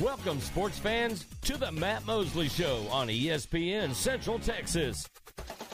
Welcome, sports fans, to the Matt Mosley Show on ESPN Central Texas.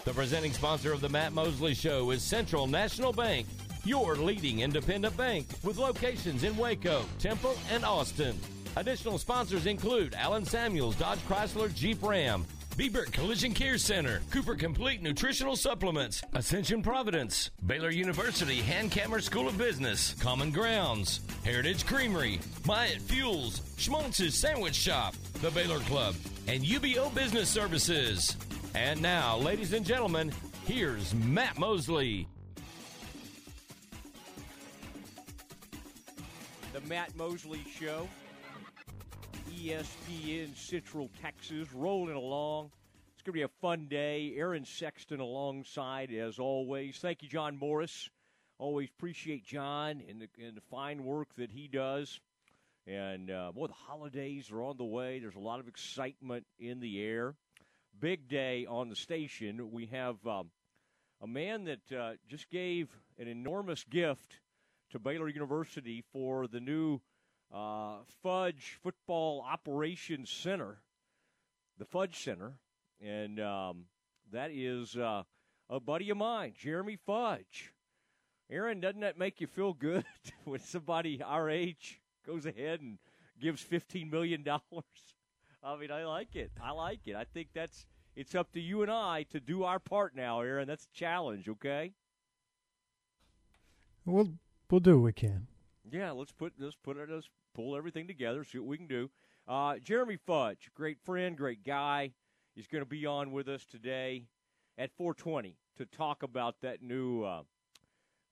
The presenting sponsor of the Matt Mosley Show is Central National Bank, your leading independent bank with locations in Waco, Temple, and Austin. Additional sponsors include Allen Samuels, Dodge Chrysler, Jeep Ram, Bieber Collision Care Center, Cooper Complete Nutritional Supplements, Ascension Providence, Baylor University Hankamer School of Business, Common Grounds, Heritage Creamery, Myatt Fuels, Schmaltz's Sandwich Shop, the Baylor Club, and UBO Business Services. And now, ladies and gentlemen, here's Matt Mosley. The Matt Mosley Show. ESPN Central Texas rolling along. It's going to be a fun day. Aaron Sexton alongside, as always. Thank you, John Morris. Always appreciate John and the, and the fine work that he does. And uh, boy, the holidays are on the way. There's a lot of excitement in the air. Big day on the station. We have um, a man that uh, just gave an enormous gift to Baylor University for the new uh, Fudge Football Operations Center, the Fudge Center, and um, that is uh, a buddy of mine, Jeremy Fudge. Aaron, doesn't that make you feel good when somebody our age goes ahead and gives fifteen million dollars? I mean, I like it. I like it. I think that's it's up to you and I to do our part now, Aaron. That's a challenge, okay? We'll we'll do what we can. Yeah, let's put let's put it let's pull everything together, see what we can do. Uh, Jeremy Fudge, great friend, great guy, is going to be on with us today at 4:20 to talk about that new uh,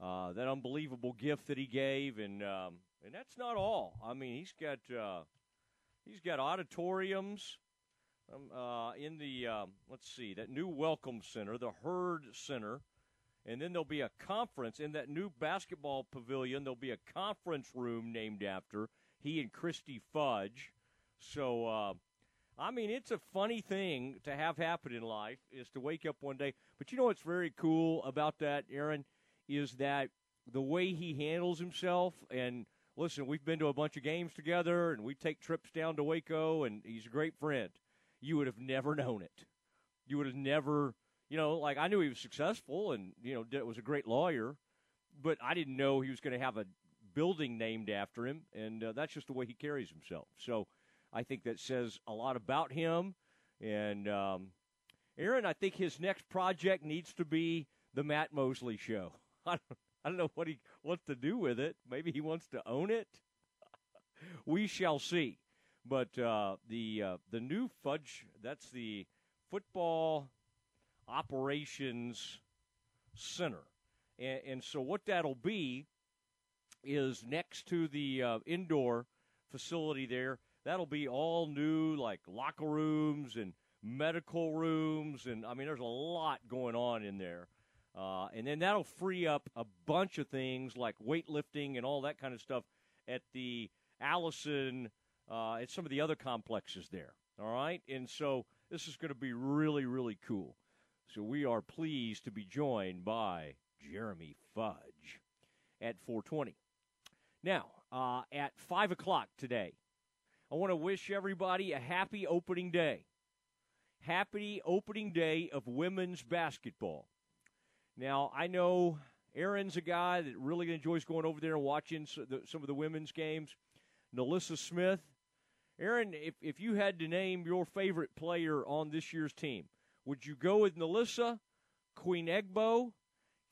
uh, that unbelievable gift that he gave, and um, and that's not all. I mean, he's got uh, he's got auditoriums. Um, uh, in the um, let's see that new welcome center, the Hurd Center, and then there'll be a conference in that new basketball pavilion. There'll be a conference room named after he and Christy Fudge. So, uh, I mean, it's a funny thing to have happen in life is to wake up one day. But you know what's very cool about that, Aaron, is that the way he handles himself. And listen, we've been to a bunch of games together, and we take trips down to Waco, and he's a great friend. You would have never known it. You would have never you know, like I knew he was successful and you know was a great lawyer, but I didn't know he was going to have a building named after him, and uh, that's just the way he carries himself. So I think that says a lot about him. And um, Aaron, I think his next project needs to be the Matt Mosley Show. I don't, I don't know what he wants to do with it. Maybe he wants to own it. we shall see. But uh, the uh, the new fudge that's the football operations center. And, and so what that'll be is next to the uh, indoor facility there. That'll be all new, like locker rooms and medical rooms, and I mean, there's a lot going on in there. Uh, and then that'll free up a bunch of things like weightlifting and all that kind of stuff at the Allison, uh, at some of the other complexes there. All right, and so this is going to be really, really cool. So we are pleased to be joined by Jeremy Fudge at 420. Now, uh, at 5 o'clock today, I want to wish everybody a happy opening day. Happy opening day of women's basketball. Now, I know Aaron's a guy that really enjoys going over there and watching some of the women's games. NaLyssa Smith. Aaron, if, if you had to name your favorite player on this year's team, would you go with NaLyssa, Queen Egbo,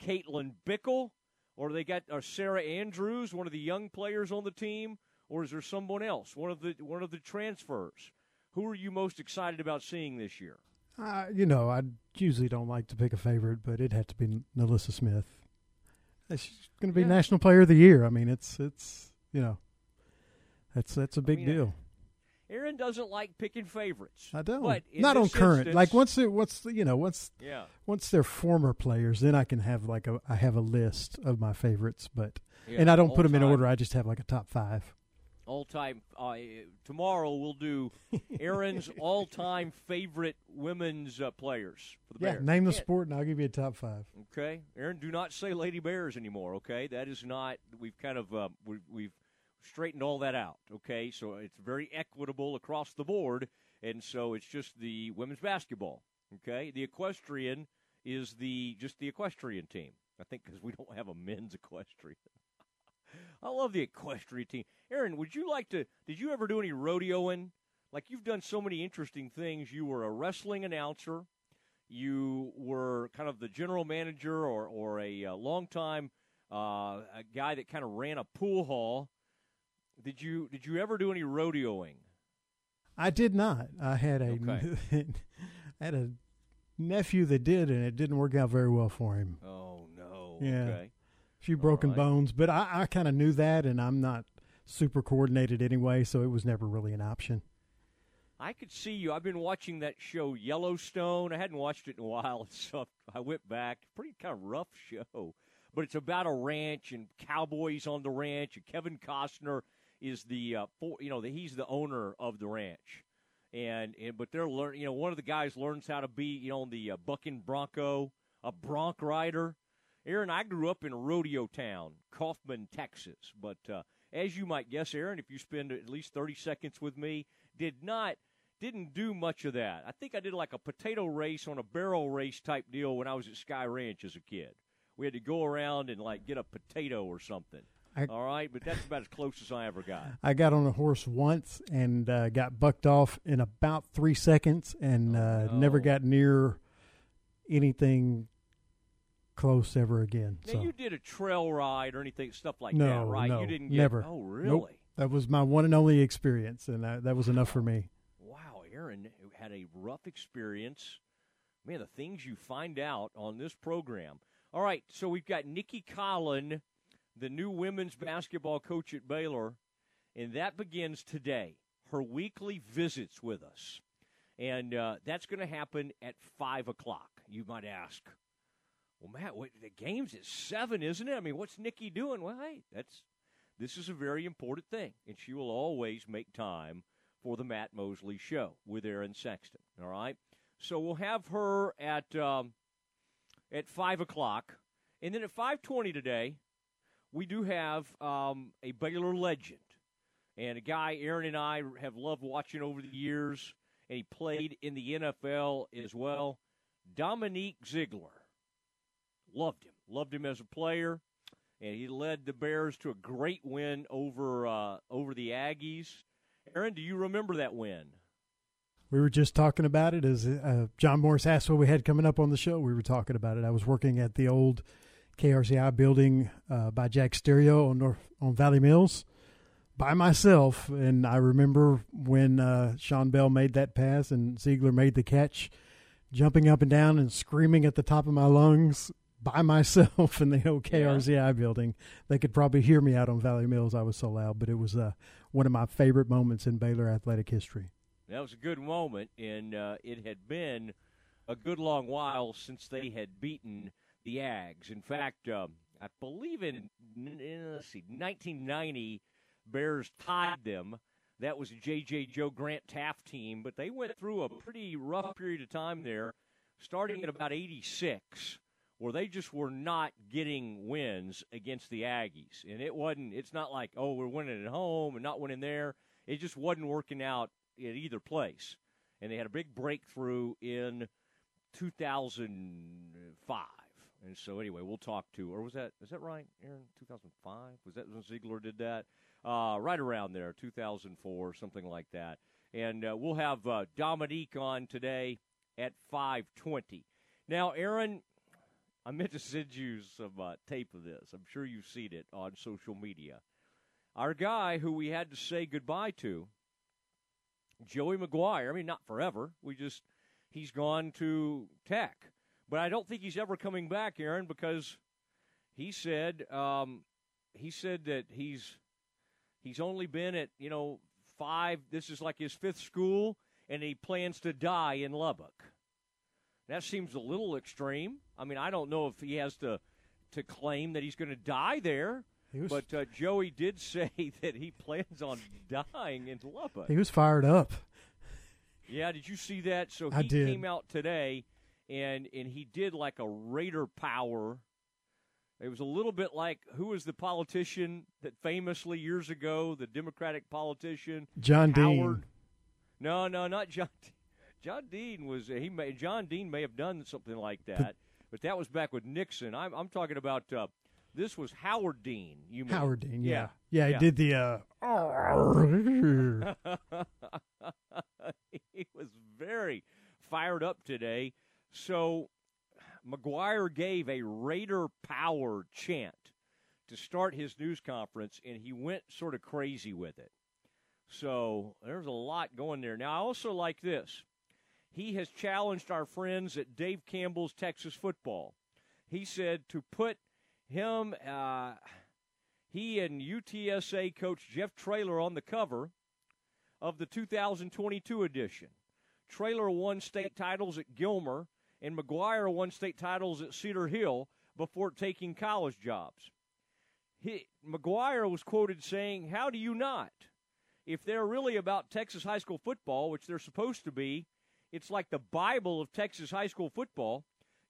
Caitlin Bickle, or they got or Sarah Andrews, one of the young players on the team, or is there someone else, one of the one of the transfers? Who are you most excited about seeing this year? Uh, you know, I usually don't like to pick a favorite, but it had to be NaLyssa Smith. She's going to be yeah. National Player of the Year. I mean, it's it's you know, that's that's a big I mean, deal. Aaron doesn't like picking favorites. I don't. But Not on current. Instance, like once it, what's you know once yeah once they're former players, then I can have like a I have a list of my favorites, but yeah, and I don't put them in order. I just have like a top five. All time. Uh, tomorrow we'll do Aaron's all time favorite women's uh, players for the yeah, Bears. Name the sport, and I'll give you a top five. Okay, Aaron. Do not say Lady Bears anymore. Okay, that is not. We've kind of uh, we, we've straightened all that out. Okay, so it's very equitable across the board, and so it's just the women's basketball. Okay, the equestrian is the just the equestrian team. I think because we don't have a men's equestrian. I love the equestrian team. Aaron, would you like to? Did you ever do any rodeoing? Like you've done so many interesting things. You were a wrestling announcer. You were kind of the general manager or or a, a long time uh, a guy that kind of ran a pool hall. Did you did you ever do any rodeoing? I did not. I had a Okay. I had a nephew that did, and it didn't work out very well for him. Oh no. Yeah. Okay. A few broken right. bones, but I, I kind of knew that, and I'm not super coordinated anyway, so it was never really an option. I could see you. I've been watching that show Yellowstone. I hadn't watched it in a while, so I went back. Pretty kind of rough show, but it's about a ranch and cowboys on the ranch. And Kevin Costner is the uh, for, you know the, he's the owner of the ranch, and, and but they're learn. You know, one of the guys learns how to be you know the uh, bucking bronco, a bronc rider. Aaron, I grew up in rodeo town, Kaufman, Texas. But uh, as you might guess, Aaron, if you spend at least 30 seconds with me, did not, didn't do much of that. I think I did like a potato race on a barrel race type deal when I was at Sky Ranch as a kid. We had to go around and like get a potato or something. I- All right, but that's about as close as I ever got. I got on a horse once and uh, got bucked off in about three seconds, and uh, Oh, never got near anything close ever again. Now so you did a trail ride or anything stuff like No, that, right? no, you didn't get never. Oh, Nope. really? that was my one and only experience, and that, that was enough for me. Wow, Aaron had a rough experience. Man, the things you find out on this program. All right, so we've got Nicki Collen, the new women's basketball coach at Baylor, and that begins today. Her weekly visits with us. And uh, that's going to happen at 5 o'clock. You might ask, well, Matt, what, the game's at 7, isn't it? I mean, what's Nicki doing? Well, hey, that's this is a very important thing, and she will always make time for the Matt Mosley Show with Aaron Sexton. All right, so we'll have her at um, at five o'clock, and then at five twenty today, we do have um, a Baylor legend and a guy Aaron and I have loved watching over the years, and he played in the NFL as well. Dominique Zeigler, loved him, loved him as a player and he led the Bears to a great win over uh, over the Aggies. Aaron, do you remember that win? We were just talking about it as uh, John Morris asked what we had coming up on the show. We were talking about it. I was working at the old KRCI building uh, by Jack Stereo on North, on Valley Mills by myself, and I remember when uh, Shawn Bell made that pass and Zeigler made the catch, jumping up and down and screaming at the top of my lungs by myself in the old KRCI building. They could probably hear me out on Valley Mills. I was so loud, but it was uh, one of my favorite moments in Baylor athletic history. That was a good moment, and uh, it had been a good long while since they had beaten the Ags. In fact, um, I believe in, in let's see, 1990, Bears tied them. That was a J.J. Joe Grant Teaff team, but they went through a pretty rough period of time there, starting at about 86, where they just were not getting wins against the Aggies. And it wasn't, it's not like, oh, we're winning at home and not winning there. It just wasn't working out at either place. And they had a big breakthrough in 2005. And so, anyway, we'll talk to, or was that, is that right, Aaron? 2005? Was that when Zeigler did that? Uh, right around there, 2004, something like that. And uh, we'll have uh, Dominique on today at 520. Now, Aaron, I meant to send you some uh, tape of this. I'm sure you've seen it on social media. Our guy who we had to say goodbye to, Joey McGuire. I mean, not forever. We just he's gone to Tech, but I don't think he's ever coming back, Aaron, because he said um, he said that he's he's only been at you know five. This is like his fifth school, and he plans to die in Lubbock. That seems a little extreme. I mean, I don't know if he has to to claim that he's going to die there. Was But uh, Joey did say that he plans on dying in Lubbock. he was fired up. Yeah, did you see that? So I he did. came out today, and and he did like a Raider power, It was a little bit like who was the politician that famously years ago, the Democratic politician John Howard. Dean. No, no, not John. John Dean was he may John Dean may have done something like that, but that was back with Nixon. I'm I'm talking about uh, this was Howard Dean. You mean. Howard Dean. Yeah, Yeah. yeah. he did the. Uh, he was very fired up today. So McGuire gave a Raider power chant to start his news conference, and he went sort of crazy with it. So there's a lot going there. Now, I also like this. He has challenged our friends at Dave Campbell's Texas Football. He said to put him, uh, he and UTSA coach Jeff Traylor on the cover of the 2022 edition. Traylor won state titles at Gilmer, and McGuire won state titles at Cedar Hill before taking college jobs. He, McGuire was quoted saying, How do you not? If they're really about Texas high school football, which they're supposed to be, it's like the Bible of Texas high school football.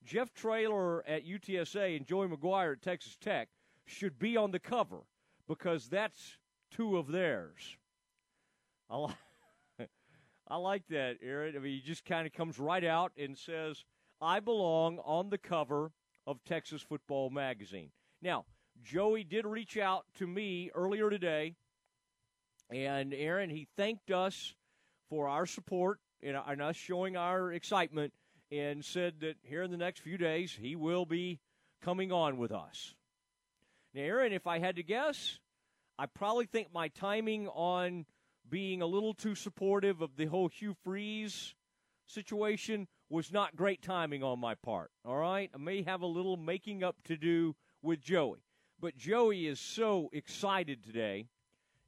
Jeff Traylor at UTSA and Joey McGuire at Texas Tech should be on the cover because that's two of theirs. I, li- I like that, Aaron. I mean, he just kind of comes right out and says, I belong on the cover of Texas Football Magazine. Now, Joey did reach out to me earlier today, and Aaron, he thanked us for our support and, and us showing our excitement and said that here in the next few days he will be coming on with us. Now, Aaron, if I had to guess, I probably think my timing on being a little too supportive of the whole Hugh Freeze situation was not great timing on my part. All right? I may have a little making up to do with Joey. But Joey is so excited today.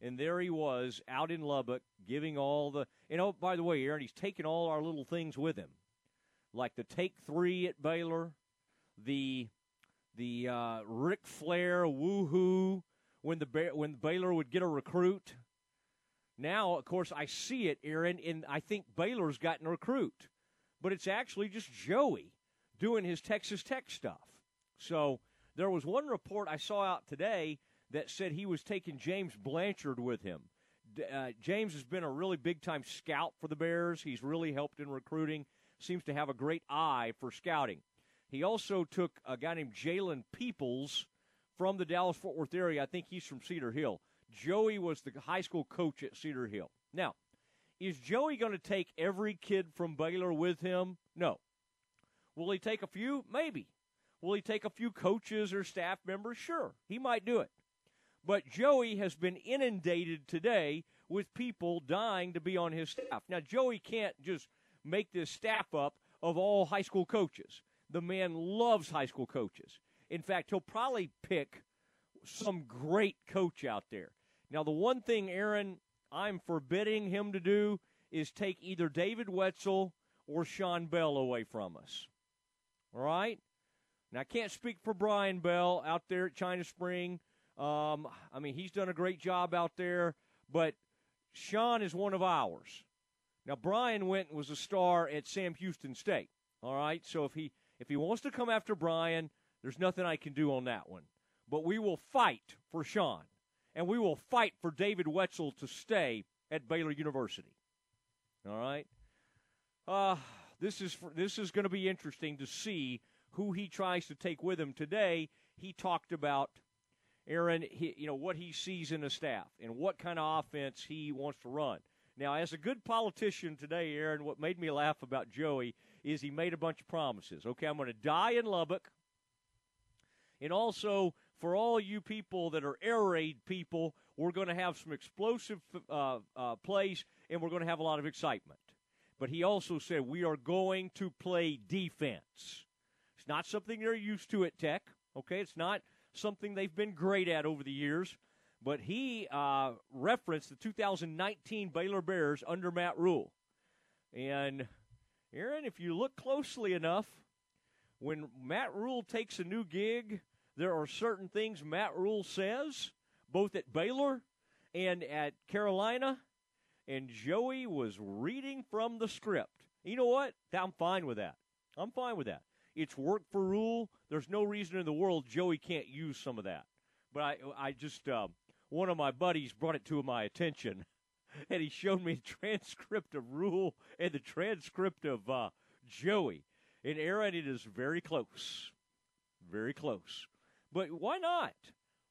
And there he was out in Lubbock giving all the. You know, by the way, Aaron, he's taking all our little things with him. Like the take three at Baylor, the the uh, Ric Flair woohoo when the when Baylor would get a recruit. Now, of course, I see it, Aaron, and I think Baylor's gotten a recruit, but it's actually just Joey doing his Texas Tech stuff. So there was one report I saw out today that said he was taking James Blanchard with him. Uh, James has been a really big time scout for the Bears. He's really helped in recruiting. Seems to have a great eye for scouting. He also took a guy named Jalen Peoples from the Dallas Fort Worth area. I think he's from Cedar Hill. Joey was the high school coach at Cedar Hill. Now, is Joey going to take every kid from Baylor with him? No. Will he take a few? Maybe. Will he take a few coaches or staff members? Sure. He might do it. But Joey has been inundated today with people dying to be on his staff. Now, Joey can't just make this staff up of all high school coaches. The man loves high school coaches. In fact, he'll probably pick some great coach out there. Now, the one thing, Aaron, I'm forbidding him to do is take either David Wetzel or Shawn Bell away from us. All right? Now, I can't speak for Brian Bell out there at China Spring. Um, I mean, he's done a great job out there, but Shawn is one of ours. Now, Brian went and was a star at Sam Houston State. All right, so if he if he wants to come after Brian, there's nothing I can do on that one. But we will fight for Shawn, and we will fight for David Wetzel to stay at Baylor University. All right. Uh, this is for, this is going to be interesting to see who he tries to take with him today. He talked about Aaron, he, you know what he sees in the staff and what kind of offense he wants to run. Now, as a good politician today, Aaron, what made me laugh about Joey is he made a bunch of promises. Okay, I'm going to die in Lubbock, and also for all you people that are air raid people, we're going to have some explosive uh, uh, plays and we're going to have a lot of excitement. But he also said we are going to play defense. It's not something they're used to at Tech. Okay, it's not something they've been great at over the years. But he uh, referenced the 2019 Baylor Bears under Matt Rhule. And, Aaron, if you look closely enough, when Matt Rhule takes a new gig, there are certain things Matt Rhule says, both at Baylor and at Carolina. And Joey was reading from the script. You know what? I'm fine with that. I'm fine with that. It's work for Rhule. There's no reason in the world Joey can't use some of that. But I, I just, uh, one of my buddies brought it to my attention, and he showed me the transcript of Rhule and the transcript of uh, Joey. And Aaron, it is very close. Very close. But why not?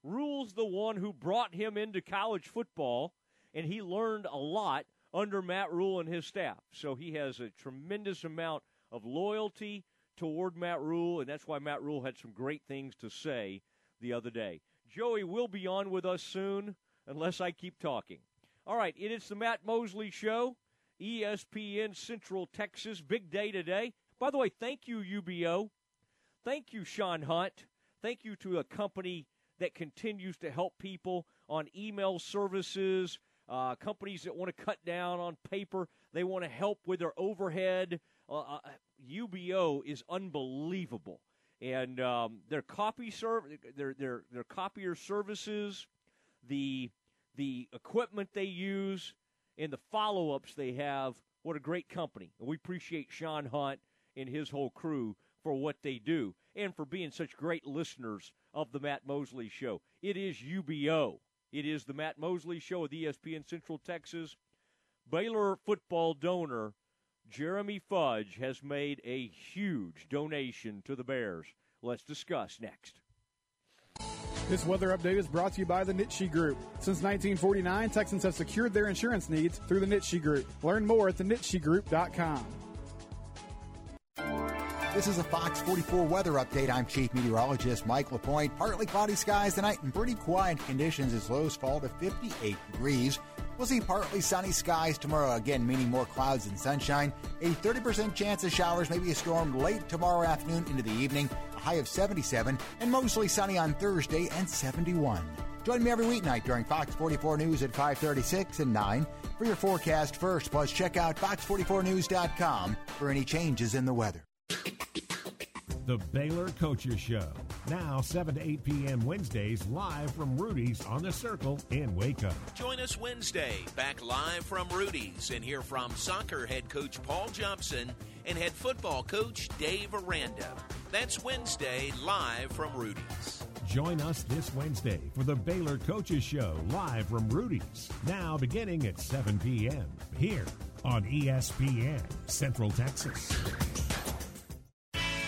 Rhule's the one who brought him into college football, and he learned a lot under Matt Rhule and his staff. So he has a tremendous amount of loyalty toward Matt Rhule, and that's why Matt Rhule had some great things to say the other day. Joey will be on with us soon, unless I keep talking. All right, it is the Matt Mosley Show, ESPN Central Texas. Big day today. By the way, thank you, UBO. Thank you, Sean Hunt. Thank you to a company that continues to help people on email services, uh, companies that want to cut down on paper. They want to help with their overhead. Uh, UBO uh, is unbelievable, and um, their copy serv- their their their copier services, the the equipment they use, and the follow ups they have. What a great company! And we appreciate Sean Hunt and his whole crew for what they do and for being such great listeners of the Matt Mosley Show. It is UBO. It is the Matt Mosley Show with ESPN Central Texas. Baylor football donor Jeremy Fudge has made a huge donation to the Bears. Let's discuss next. This weather update is brought to you by the Nitsche Group. Since 1949, Texans have secured their insurance needs through the Nitsche Group. Learn more at thenitschegroup.com. This is a Fox 44 weather update. I'm Chief Meteorologist Mike LaPointe. Partly cloudy skies tonight and pretty quiet conditions as lows fall to 58 degrees. We'll see partly sunny skies tomorrow, again, meaning more clouds and sunshine. A 30% chance of showers, maybe a storm late tomorrow afternoon into the evening. A high of 77, and mostly sunny on Thursday and 71. Join me every weeknight during Fox 44 News at 536 and 9 for your forecast first. Plus, check out fox44news.com for any changes in the weather. The Baylor Coaches Show. Now, 7 to 8 p.m. Wednesdays, live from Rudy's on the Circle in Waco. Join us Wednesday, back live from Rudy's, and hear from soccer head coach Paul Johnson and head football coach Dave Aranda. That's Wednesday, live from Rudy's. Join us this Wednesday for the Baylor Coaches Show, live from Rudy's. Now, beginning at 7 p.m. here on ESPN Central Texas.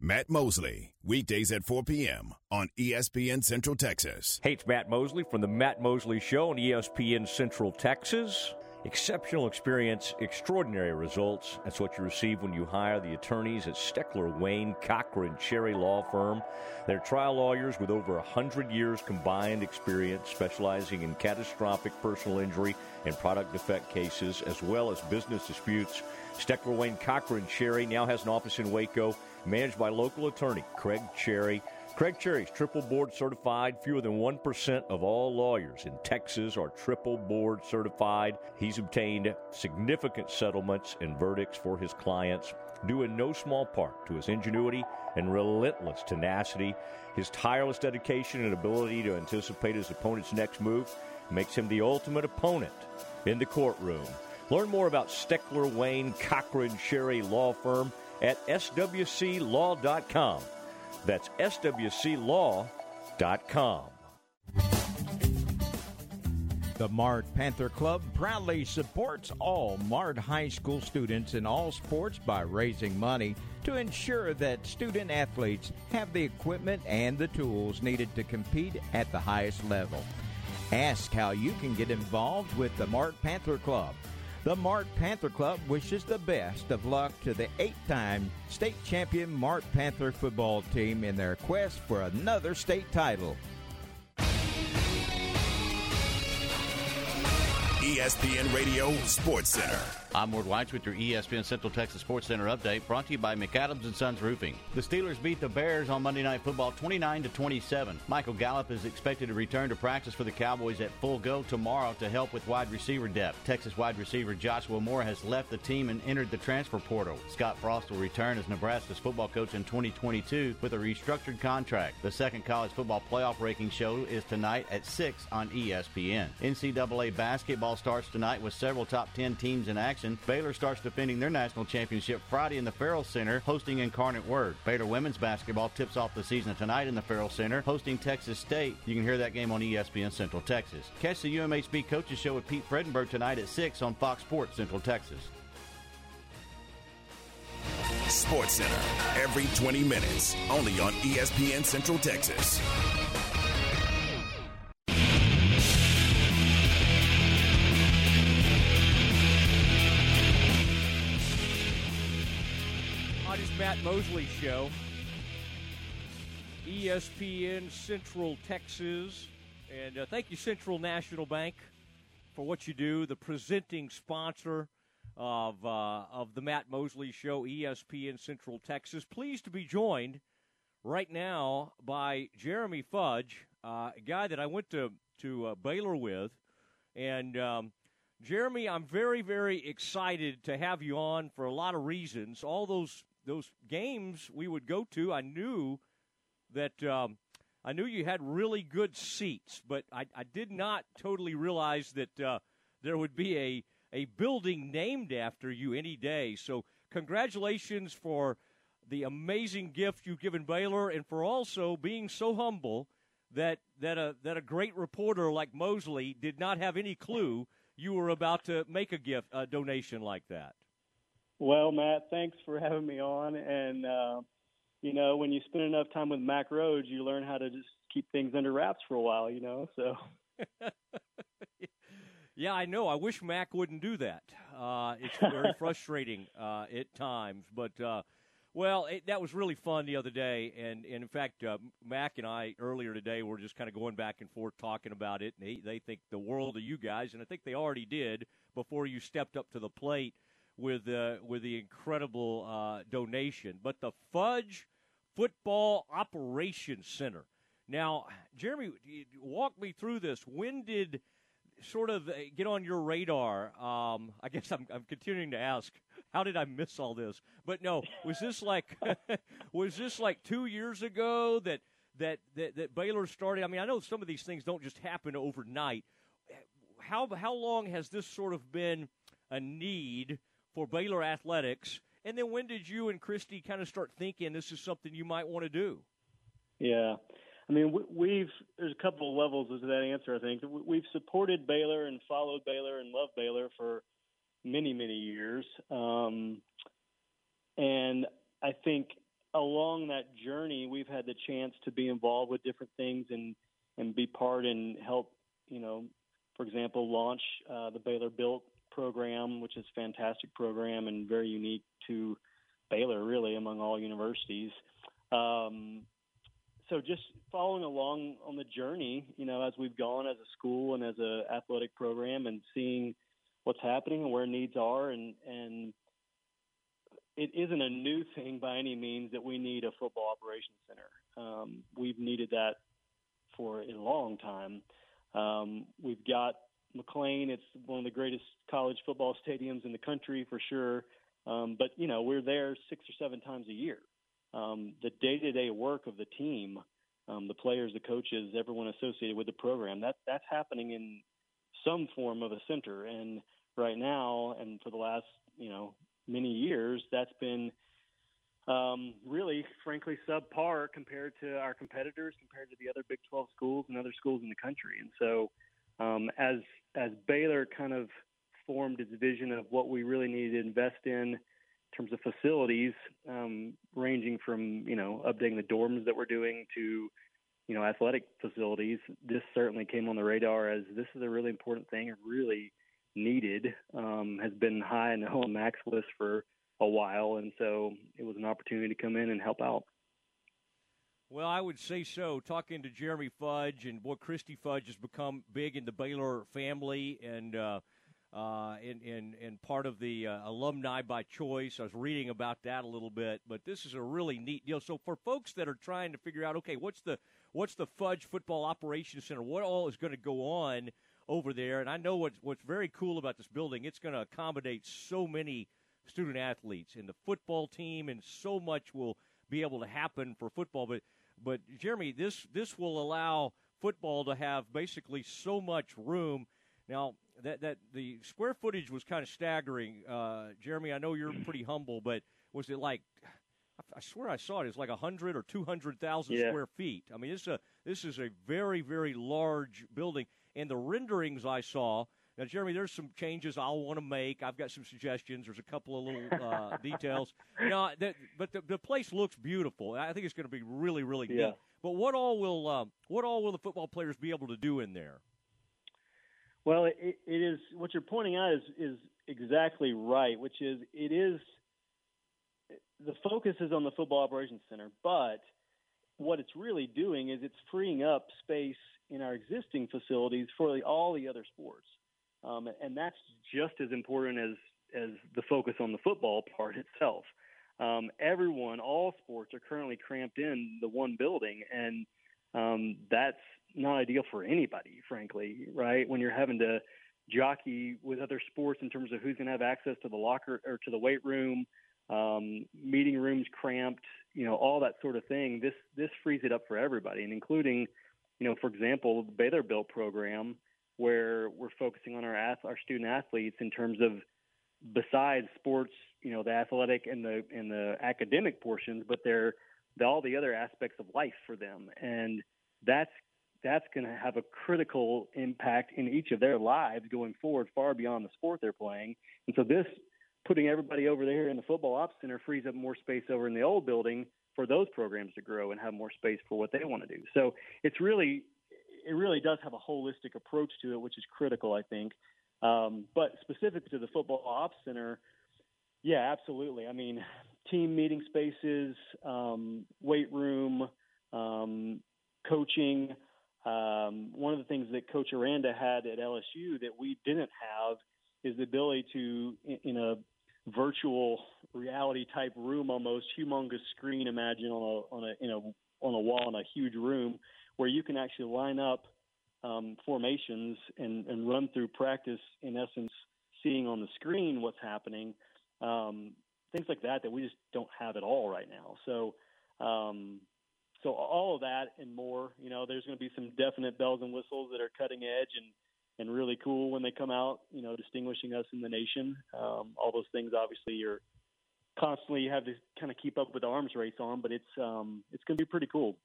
Matt Mosley, weekdays at 4 p.m. on ESPN Central Texas. Hey, it's Matt Mosley from the Matt Mosley Show on ESPN Central Texas. Exceptional experience, extraordinary results. That's what you receive when you hire the attorneys at Steckler, Wayne, Cochran, Cherry Law Firm. They're trial lawyers with over 100 years combined experience, specializing in catastrophic personal injury and product defect cases, as well as business disputes. Steckler, Wayne, Cochran, Cherry now has an office in Waco, managed by local attorney Craig Cherry. Craig Cherry's triple board certified. Fewer than 1% of all lawyers in Texas are triple board certified. He's obtained significant settlements and verdicts for his clients, due in no small part to his ingenuity and relentless tenacity. His tireless dedication and ability to anticipate his opponent's next move makes him the ultimate opponent in the courtroom. Learn more about Steckler, Wayne, Cochran, Cherry Law Firm at swclaw.com. That's swclaw.com. The Mart Panther Club proudly supports all Mart High School students in all sports by raising money to ensure that student athletes have the equipment and the tools needed to compete at the highest level. Ask how you can get involved with the Mart Panther Club. The Mart Panther Club wishes the best of luck to the eight time state champion Mart Panther football team in their quest for another state title. ESPN Radio Sports Center. I'm Ward White with your ESPN Central Texas Sports Center update brought to you by McAdams and Sons Roofing. The Steelers beat the Bears on Monday Night Football 29 to 27. Michael Gallup is expected to return to practice for the Cowboys at full go tomorrow to help with wide receiver depth. Texas wide receiver Joshua Moore has left the team and entered the transfer portal. Scott Frost will return as Nebraska's football coach in 2022 with a restructured contract. The second college football playoff ranking show is tonight at 6 on ESPN. NCAA basketball starts tonight with several top 10 teams in action. Baylor starts defending their national championship Friday in the Ferrell Center, hosting Incarnate Word. Baylor women's basketball tips off the season tonight in the Ferrell Center, hosting Texas State. You can hear that game on ESPN Central Texas. Catch the UMHB Coaches Show with Pete Fredenburg tonight at 6 on Fox Sports Central Texas. Sports Center, every 20 minutes, only on ESPN Central Texas. Matt Mosley Show, ESPN Central Texas. And uh, thank you, Central National Bank, for what you do, the presenting sponsor of, uh, of the Matt Mosley Show, ESPN Central Texas. Pleased to be joined right now by Jeremy Fudge, uh, a guy that I went to, to uh, Baylor with. And um, Jeremy, I'm very, very excited to have you on for a lot of reasons. All those those games we would go to, I knew that um, I knew you had really good seats, but I, I did not totally realize that uh, there would be a a building named after you any day. So congratulations for the amazing gift you've given Baylor, and for also being so humble that that a that a great reporter like Mosley did not have any clue you were about to make a gift a donation like that. Well, Matt, thanks for having me on. And, uh, you know, when you spend enough time with Mac Rhoades, you learn how to just keep things under wraps for a while, you know, so. yeah, I know. I wish Mac wouldn't do that. Uh, it's very frustrating uh, at times. But, uh, well, it, that was really fun the other day. And, and in fact, uh, Mac and I earlier today were just kind of going back and forth talking about it. And they, they think the world of you guys, and I think they already did before you stepped up to the plate with uh, with the incredible uh, donation. But the Fudge Football Operations Center. Now, Jeremy, walk me through this. When did sort of uh, get on your radar? Um, I guess I'm, I'm continuing to ask. How did I miss all this? But no, was this like was this like two years ago that that that, that Baylor started? I mean, I know some of these things don't just happen overnight. How how long has this sort of been a need for Baylor athletics? And then when did you and Christy kind of start thinking this is something you might want to do? Yeah. I mean, we've there's a couple of levels to that answer. I think we've supported Baylor and followed Baylor and loved Baylor for many, many years, um, and I think along that journey, we've had the chance to be involved with different things and and be part and help. You know, for example, launch uh, the Baylor Built program, which is a fantastic program and very unique to Baylor, really, among all universities. Um, so just following along on the journey, you know, as we've gone as a school and as a athletic program, and seeing what's happening and where needs are, and and it isn't a new thing by any means that we need a football operations center. Um, we've needed that for a long time. Um, we've got McLane. It's one of the greatest college football stadiums in the country for sure. Um, but you know, we're there six or seven times a year. Um, the day-to-day work of the team, um, the players, the coaches, everyone associated with the program, that that's happening in some form of a center. And right now, and for the last you know many years, that's been um, really, frankly, subpar compared to our competitors, compared to the other Big 12 schools and other schools in the country. And so, um, as as Baylor kind of formed its vision of what we really needed to invest in, in terms of facilities, um, ranging from you know updating the dorms that we're doing to you know athletic facilities. This certainly came on the radar as this is a really important thing and really needed. Um, has been high in the Mac's list for a while, and so it was an opportunity to come in and help out. Well, I would say so. Talking to Jeremy Fudge and boy, Christy Fudge has become big in the Baylor family and uh, uh, and, and and part of the uh, alumni by choice. I was reading about that a little bit, but this is a really neat deal. So for folks that are trying to figure out, okay, what's the what's the Fudge Football Operations Center? What all is going to go on over there? And I know what's what's very cool about this building. It's going to accommodate so many student athletes and the football team, and so much will be able to happen for football. But but Jeremy, this this will allow football to have basically so much room. Now that that the square footage was kind of staggering. Uh, Jeremy, I know you're pretty humble, but was it like? I swear I saw it. It's like a hundred or two hundred thousand yeah. square feet. I mean, this is a this is a very very large building, and the renderings I saw now, Jeremy, there's some changes I'll want to make. I've got some suggestions. There's a couple of little uh, details. You know, that, but the, the place looks beautiful. I think it's going to be really, really yeah. neat. But what all will uh, what all will the football players be able to do in there? Well, it, it is what you're pointing out is is exactly right, which is it is the focus is on the football operations center, but what it's really doing is it's freeing up space in our existing facilities for the, all the other sports. Um, and that's just as important as as the focus on the football part itself. Um, everyone, all sports, are currently cramped in the one building, and um, that's not ideal for anybody, frankly. Right when you're having to jockey with other sports in terms of who's going to have access to the locker or to the weight room, um, meeting rooms cramped, you know, all that sort of thing. This this frees it up for everybody, and including, you know, for example, the Baylor Built program where we're focusing on our our student athletes in terms of besides sports, you know, the athletic and the and the academic portions, but they're the, all the other aspects of life for them, and that's that's going to have a critical impact in each of their lives going forward, far beyond the sport they're playing. And so this putting everybody over there in the football ops center frees up more space over in the old building for those programs to grow and have more space for what they want to do. So it's really it really does have a holistic approach to it, which is critical, I think. Um, but specific to the football ops center, yeah, absolutely. I mean, team meeting spaces, um, weight room, um, coaching. Um, one of the things that Coach Aranda had at LSU that we didn't have is the ability to, in, in a virtual reality type room, almost humongous screen. Imagine on a on a on a wall in a huge room where you can actually line up um, formations and, and run through practice, in essence, seeing on the screen what's happening. Um, things like that that we just don't have at all right now. So, um, so all of that and more. You know, there's going to be some definite bells and whistles that are cutting edge and and really cool when they come out. You know, distinguishing us in the nation. Um, all those things obviously you're constantly you have to kind of keep up with the arms race on, but it's um, it's going to be pretty cool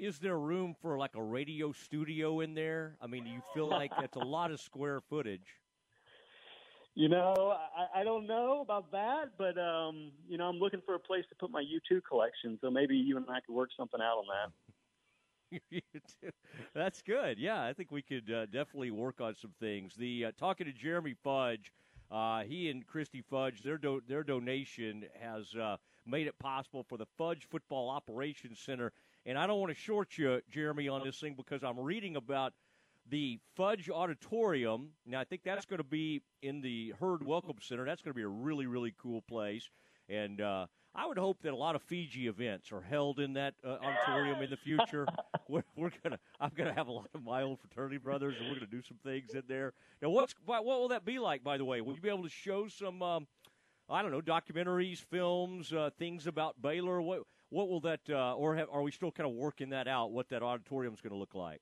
is there room for like a radio studio in there? I mean, do you feel like that's a lot of square footage? You know, I, I don't know about that, but um, you know, I'm looking for a place to put my U2 collection. So maybe you and I could work something out on that. That's good. Yeah, I think we could uh, definitely work on some things. The uh, talking to Jeremy Fudge, uh, he and Christy Fudge, their do- their donation has uh, made it possible for the Fudge Football Operations Center and I don't want to short you, Jeremy, on this thing because I'm reading about the Fudge Auditorium. Now, I think that's going to be in the Hurd Welcome Center. That's going to be a really, really cool place. And uh, I would hope that a lot of Fiji events are held in that uh, auditorium in the future. we're, we're gonna, I'm gonna have a lot of my old fraternity brothers, and we're gonna do some things in there. Now, what's what will that be like? By the way, will you be able to show some, um, I don't know, documentaries, films, uh, things about Baylor? What what will that, uh, or have, are we still kind of working that out? What that auditorium is going to look like?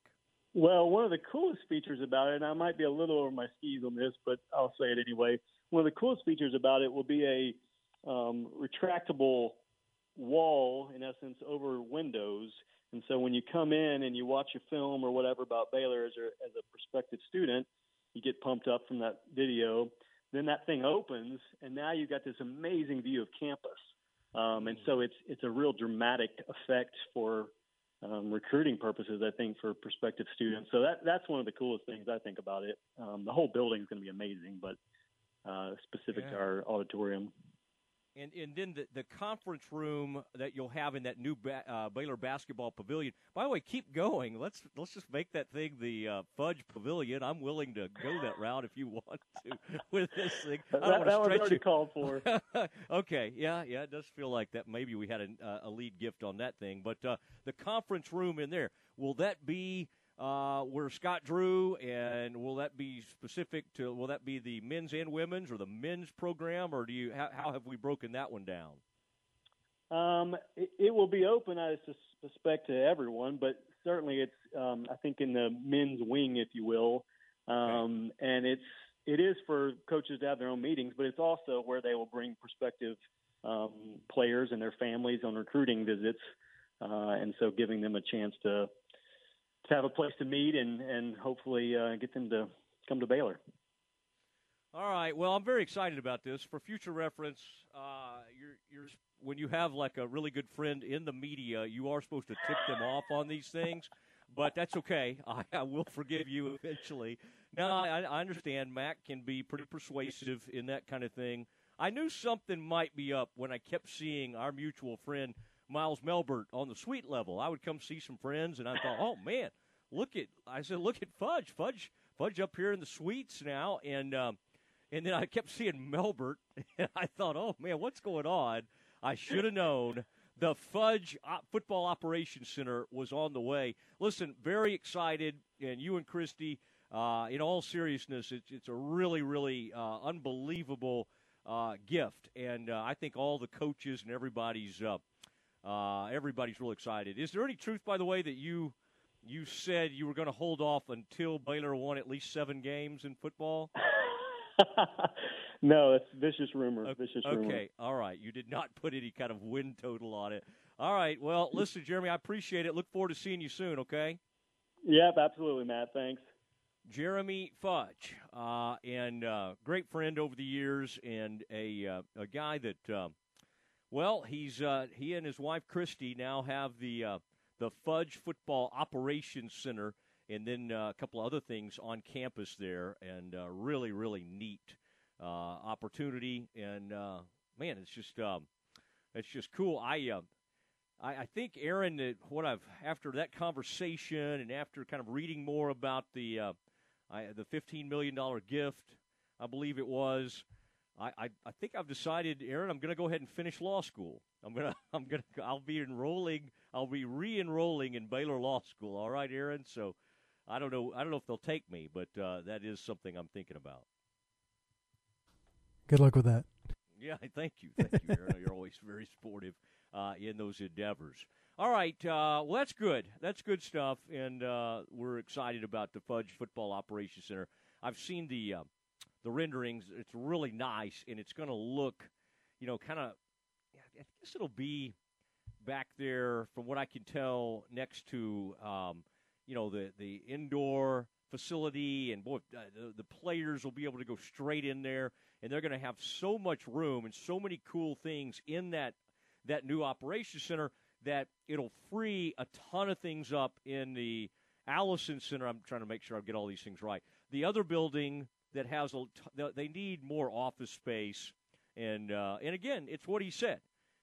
Well, one of the coolest features about it, and I might be a little over my skis on this, but I'll say it anyway. One of the coolest features about it will be a um, retractable wall, in essence, over windows. And so when you come in and you watch a film or whatever about Baylor as a, as a prospective student, you get pumped up from that video. Then that thing opens, and now you've got this amazing view of campus. Um, and so it's it's a real dramatic effect for um, recruiting purposes, I think, for prospective students. So that that's one of the coolest things I think about it. Um, the whole building is going to be amazing, but uh, specific yeah. to our auditorium and and then the, the conference room that you'll have in that new ba- uh, Baylor basketball pavilion. By the way, keep going. Let's let's just make that thing the uh, Fudge Pavilion. I'm willing to go that route if you want to with this thing. I that, that was already called for. okay, yeah, yeah, it does feel like that. Maybe we had a, uh, a lead gift on that thing, but uh, the conference room in there will that be? Uh, where Scott Drew, and will that be specific to? Will that be the men's and women's, or the men's program, or do you? How, how have we broken that one down? Um, it, it, will be open, I suspect, to everyone, but certainly it's, um, I think, in the men's wing, if you will, um, okay. and it's it is for coaches to have their own meetings, but it's also where they will bring prospective um, players and their families on recruiting visits, uh, and so giving them a chance to to have a place to meet and and hopefully uh, get them to come to Baylor. All right. Well, I'm very excited about this. For future reference, uh, you're, you're when you have like a really good friend in the media, you are supposed to tip them off on these things. But that's okay. I, I will forgive you eventually. Now, I, I understand Mac can be pretty persuasive in that kind of thing. I knew something might be up when I kept seeing our mutual friend Miles Melbert on the suite level. I would come see some friends, and I thought, oh man, look at I said, look at Fudge, Fudge, Fudge up here in the suites now, and um, and then I kept seeing Melbert, and I thought, oh man, what's going on? I should have known. The Fudge Football Operations Center was on the way. Listen, very excited, and you and Christy, uh, in all seriousness, it's, it's a really, really uh, unbelievable uh, gift, and uh, I think all the coaches and everybody's uh, everybody's real excited. Is there any truth, by the way, that you you said you were going to hold off until Baylor won at least seven games in football? no, it's vicious rumor. Okay, vicious rumor. Okay, all right. You did not put any kind of win total on it. All right. Well, listen, Jeremy, I appreciate it. Look forward to seeing you soon. Okay. Yep, absolutely, Matt. Thanks. Jeremy Fudge, uh, and uh, great friend over the years, and a uh, a guy that uh, well, he's uh, he and his wife Christy now have the uh, the Fudge Football Operations Center, and then uh, a couple of other things on campus there, and uh, really really neat uh, opportunity. And uh, man, it's just um, it's just cool. I. I, I think Aaron, that what I've after that conversation and after kind of reading more about the I, the fifteen million dollar gift, I believe it was. I, I, I think I've decided, Aaron, I'm going to go ahead and finish law school. I'm gonna I'm gonna I'll be enrolling I'll be re-enrolling in Baylor Law School. All right, Aaron. So I don't know I don't know if they'll take me, but uh, that is something I'm thinking about. Good luck with that. Yeah, thank you, thank you, Aaron. You're always very supportive uh, in those endeavors. All right, uh, well that's good. That's good stuff, and uh, we're excited about the Fudge Football Operations Center. I've seen the uh, the renderings. It's really nice, and it's going to look, you know, kind of. I guess it'll be back there, from what I can tell, next to, um, you know, the the indoor facility, and boy, the, the players will be able to go straight in there, and they're going to have so much room and so many cool things in that that new operations center that it'll free a ton of things up in the Allison Center. I'm trying to make sure I get all these things right. The other building that has a they need more office space, and uh, and again, it's what he said.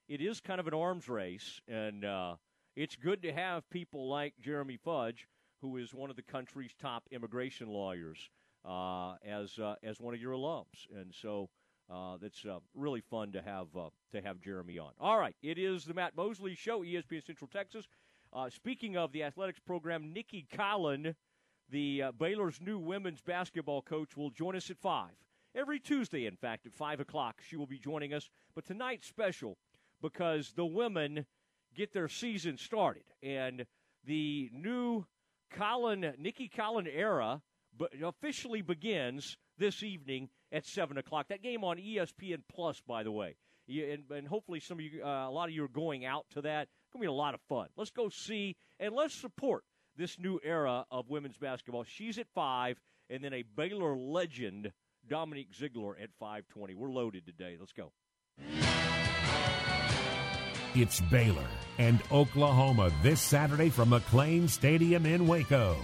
It is kind of an arms race, and uh, it's good to have people like Jeremy Fudge who is one of the country's top immigration lawyers, uh, as uh, as one of your alums, and so uh, that's uh, really fun to have to have Jeremy on. All right, it is the Matt Mosley Show, ESPN Central Texas. Speaking of the athletics program, Nicki Collen, the Baylor's new women's basketball coach, will join us at five every Tuesday. In fact, at five o'clock, she will be joining us. But tonight's special because the women get their season started and the new Collen Nicki Collen era but officially begins this evening at seven o'clock. That game on ESPN Plus, by the way, you, and, and, hopefully some of you, uh, a lot of you are going out to that. It's gonna be a lot of fun. Let's go see and let's support this new era of women's basketball. She's at five, and then a Baylor legend, Dominique Zeigler, at five twenty. We're loaded today. Let's go. It's Baylor and Oklahoma this Saturday from McLane Stadium in Waco.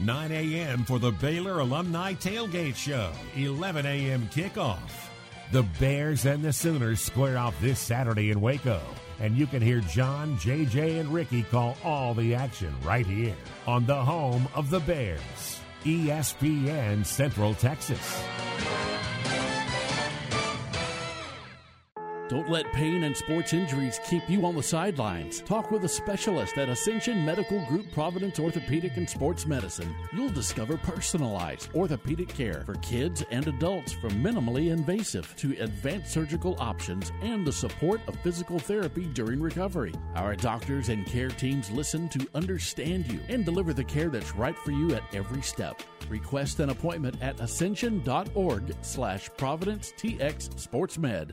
9 a.m. for the Baylor Alumni Tailgate Show, 11 a.m. kickoff. The Bears and the Sooners square off this Saturday in Waco, and you can hear John, JJ, and Ricky call all the action right here on the home of the Bears, ESPN Central Texas. Don't let pain and sports injuries keep you on the sidelines. Talk with a specialist at Ascension Medical Group Providence Orthopedic and Sports Medicine. You'll discover personalized orthopedic care for kids and adults from minimally invasive to advanced surgical options and the support of physical therapy during recovery. Our doctors and care teams listen to understand you and deliver the care that's right for you at every step. Request an appointment at ascension.org slash Providence TX SportsMed.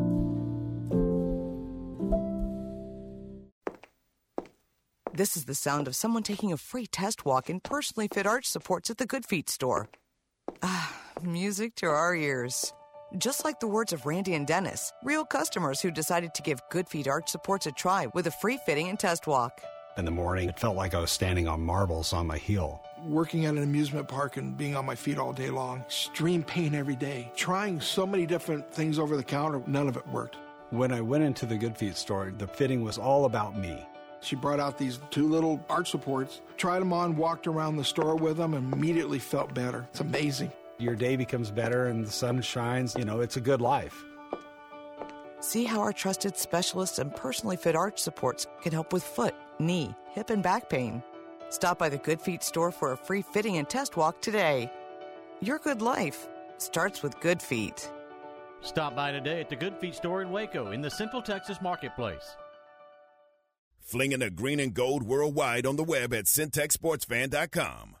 This is the sound of someone taking a free test walk in personally fit arch supports at the Good Feet store. Ah, music to our ears. Just like the words of Randy and Dennis, real customers who decided to give Good Feet arch supports a try with a free fitting and test walk. In the morning, it felt like I was standing on marbles on my heel. Working at an amusement park and being on my feet all day long, extreme pain every day, trying so many different things over the counter, none of it worked. When I went into the Good Feet store, the fitting was all about me. She brought out these two little arch supports, tried them on, walked around the store with them, and immediately felt better. It's amazing. Your day becomes better and the sun shines. You know, it's a good life. See how our trusted specialists and personally fit arch supports can help with foot, knee, hip, and back pain. Stop by the Good Feet store for a free fitting and test walk today. Your good life starts with Good Feet. Stop by today at the Good Feet store in Waco in the Central Texas Marketplace. Flinging the green and gold worldwide on the web at syntechsportsfan.com.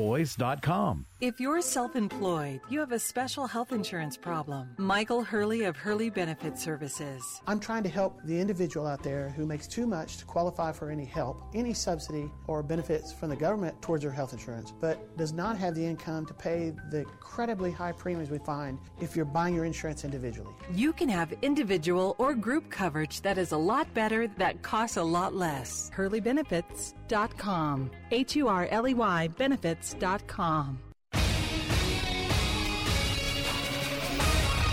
pioneerboys.com. If you're self employed, you have a special health insurance problem. Michael Hurley of Hurley Benefit Services. I'm trying to help the individual out there who makes too much to qualify for any help, any subsidy, or benefits from the government towards their health insurance, but does not have the income to pay the incredibly high premiums we find if you're buying your insurance individually. You can have individual or group coverage that is a lot better, that costs a lot less. HurleyBenefits.com. H U R L E Y benefits.com.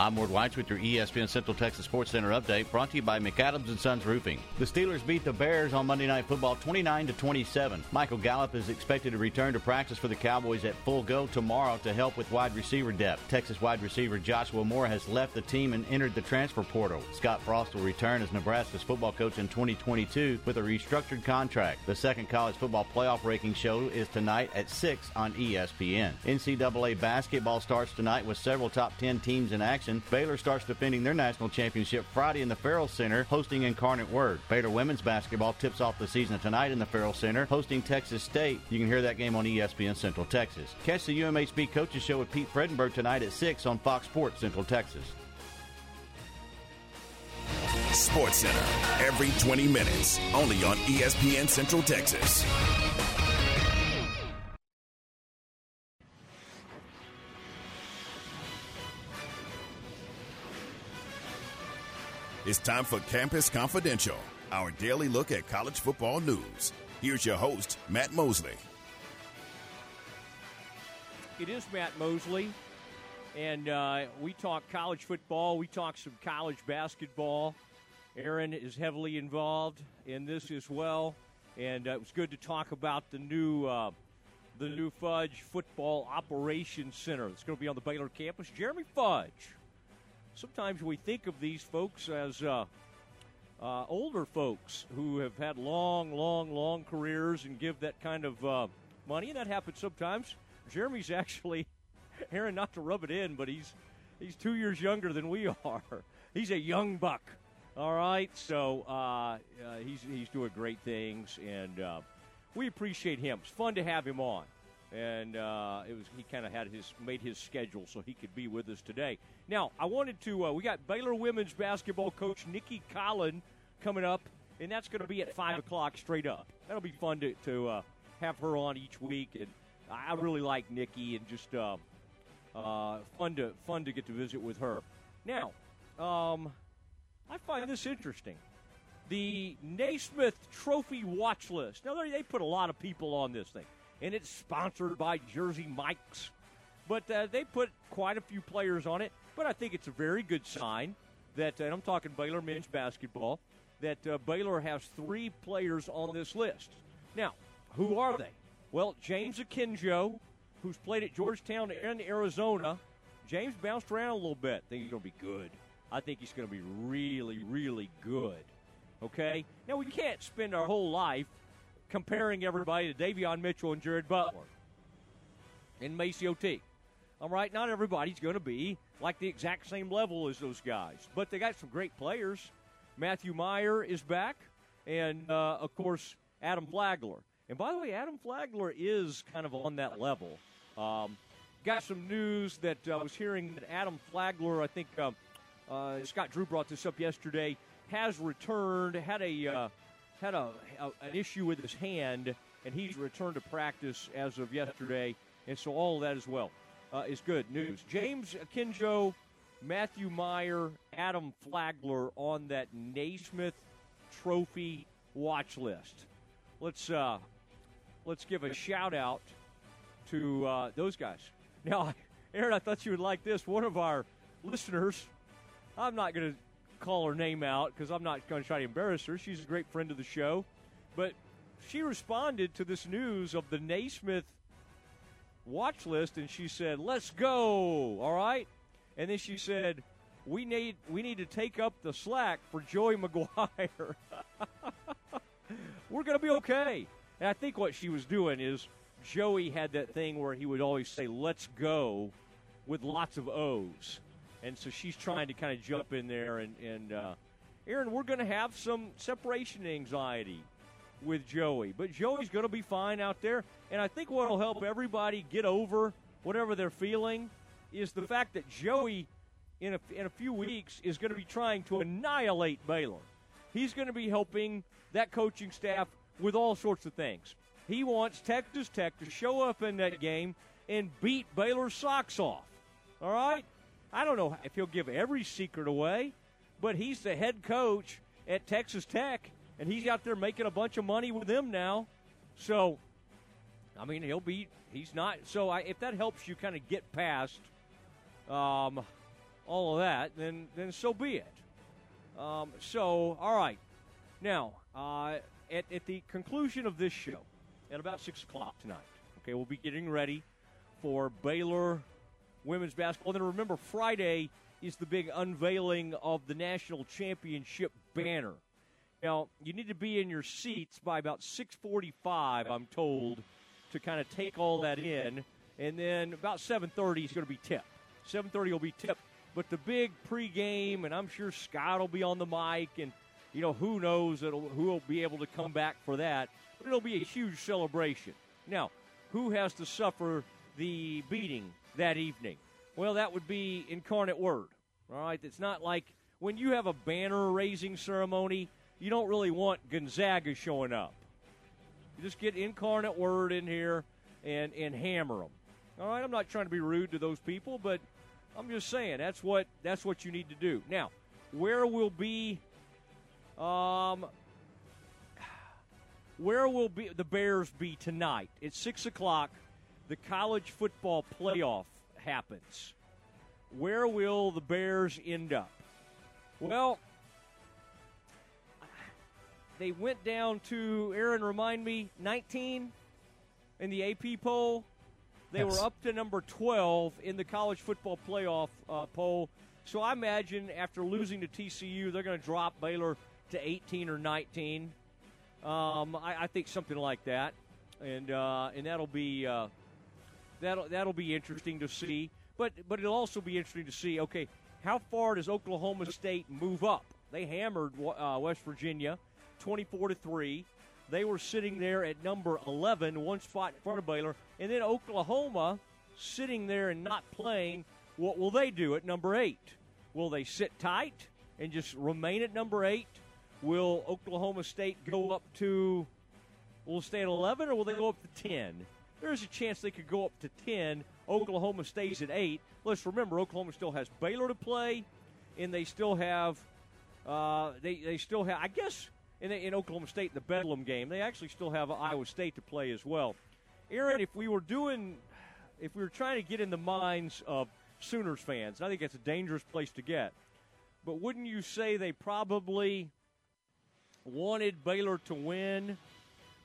I'm Ward Whites with your ESPN Central Texas Sports Center update brought to you by McAdams and Sons Roofing. The Steelers beat the Bears on Monday Night Football 29 to 27. Michael Gallup is expected to return to practice for the Cowboys at full go tomorrow to help with wide receiver depth. Texas wide receiver Joshua Moore has left the team and entered the transfer portal. Scott Frost will return as Nebraska's football coach in 2022 with a restructured contract. The second college football playoff ranking show is tonight at 6 on ESPN. NCAA basketball starts tonight with several top 10 teams in action. Baylor starts defending their national championship Friday in the Ferrell Center, hosting Incarnate Word. Baylor women's basketball tips off the season tonight in the Ferrell Center, hosting Texas State. You can hear that game on ESPN Central Texas. Catch the UMHB Coaches Show with Pete Fredenburg tonight at 6 on Fox Sports Central Texas. Sports Center, every 20 minutes, only on ESPN Central Texas. It's time for Campus Confidential, our daily look at college football news. Here's your host, Matt Mosley. It is Matt Mosley, and uh, we talk college football. We talk some college basketball. Aaron is heavily involved in this as well, and uh, it was good to talk about the new uh, the new Fudge Football Operations Center. It's going to be on the Baylor campus. Jeremy Fudge sometimes we think of these folks as uh, uh, older folks who have had long, long, long careers and give that kind of uh, money, and that happens sometimes. Jeremy's actually, Aaron, not to rub it in, but he's he's two years younger than we are. He's a young buck. All right, so uh, uh, he's he's doing great things, and uh, we appreciate him. It's fun to have him on and uh, it was he kind of had his made his schedule so he could be with us today. Now I wanted to uh, we got Baylor women's basketball coach Nicki Collen coming up, and that's going to be at five o'clock straight up. That'll be fun to, to uh, have her on each week, and I really like Nicki and just uh, uh, fun to fun to get to visit with her. Now, um, I find this interesting. The Naismith Trophy watch list. Now they put a lot of people on this thing and it's sponsored by Jersey Mike's. But uh, they put quite a few players on it. But I think it's a very good sign that, and I'm talking Baylor men's basketball, that uh, Baylor has three players on this list. Now, who are they? Well, James Akinjo, who's played at Georgetown and Arizona. James bounced around a little bit. I think he's going to be good. I think he's going to be really, really good. Okay? Now, we can't spend our whole life comparing everybody to Davion Mitchell and Jared Butler and MaCio Teague. All right, not everybody's going to be like the exact same level as those guys, but they got some great players. Matthew Mayer is back, and uh, of course Adam Flagler. And by the way, Adam Flagler is kind of on that level. Um, got some news that uh, I was hearing that Adam Flagler, I think uh, uh, Scott Drew brought this up yesterday, has returned, had a uh, had a, a, an issue with his hand, and he's returned to practice as of yesterday. And so all of that as well uh, is good news. James Akinjo, Matthew Mayer, Adam Flagler on that Naismith Trophy watch list. Let's uh, let's give a shout out to uh, those guys. Now, Aaron, I thought you would like this. One of our listeners, I'm not going to call her name out because I'm not going to try to embarrass her. She's a great friend of the show. But she responded to this news of the Naismith watch list and she said, Let's go. All right. And then she said, We need we need to take up the slack for Joey McGuire. We're gonna be okay. And I think what she was doing is Joey had that thing where he would always say, Let's go with lots of O's and so she's trying to kind of jump in there. And, and uh, Aaron, we're going to have some separation anxiety with Joey, but Joey's going to be fine out there. And I think what will help everybody get over whatever they're feeling is the fact that Joey, in a, in a few weeks, is going to be trying to annihilate Baylor. He's going to be helping that coaching staff with all sorts of things. He wants Texas Tech to show up in that game and beat Baylor's socks off. All right? I don't know if he'll give every secret away, but he's the head coach at Texas Tech, and he's out there making a bunch of money with them now. So, I mean, he'll be, he's not. So, I, if that helps you kind of get past um, all of that, then then so be it. Um, so, all right. Now, uh, at, at the conclusion of this show, at about 6 o'clock tonight, okay, we'll be getting ready for Baylor women's basketball. Then remember, Friday is the big unveiling of the national championship banner. Now, you need to be in your seats by about 6:45, I'm told, to kind of take all that in, and then about 7:30 is going to be tipped. 7:30 will be tipped, but the big pregame, and I'm sure Scott will be on the mic, and you know who knows who will be able to come back for that. But it'll be a huge celebration. Now, who has to suffer the beating that evening? Well, that would be Incarnate Word. All right, it's not like when you have a banner raising ceremony, you don't really want Gonzaga showing up. You just get Incarnate Word in here and and hammer them. All right, I'm not trying to be rude to those people, but I'm just saying that's what that's what you need to do. Now, where will be um where will be the Bears be tonight? It's six o'clock. The college football playoff happens. Where will the Bears end up? Well, they went down to Aaron. Remind me, 19 in the AP poll. They yes. were up to number 12 in the college football playoff uh, poll. So I imagine after losing to TCU, they're going to drop Baylor to 18 or 19. Um, I, I, think something like that, and uh, and that'll be uh, that'll that'll be interesting to see. But but it'll also be interesting to see. Okay, how far does Oklahoma State move up? They hammered uh, West Virginia, 24 to three. They were sitting there at number 11, one spot in front of Baylor, and then Oklahoma sitting there and not playing. What will they do at number eight? Will they sit tight and just remain at number eight? Will Oklahoma State go up to, will stay at 11 or will they go up to 10? There's a chance they could go up to 10. Oklahoma stays at 8. Let's remember, Oklahoma still has Baylor to play, and they still have, uh, they, they still have, I guess, in, in Oklahoma State, the Bedlam game, they actually still have Iowa State to play as well. Aaron, if we were doing, if we were trying to get in the minds of Sooners fans, I think it's a dangerous place to get. But wouldn't you say they probably wanted Baylor to win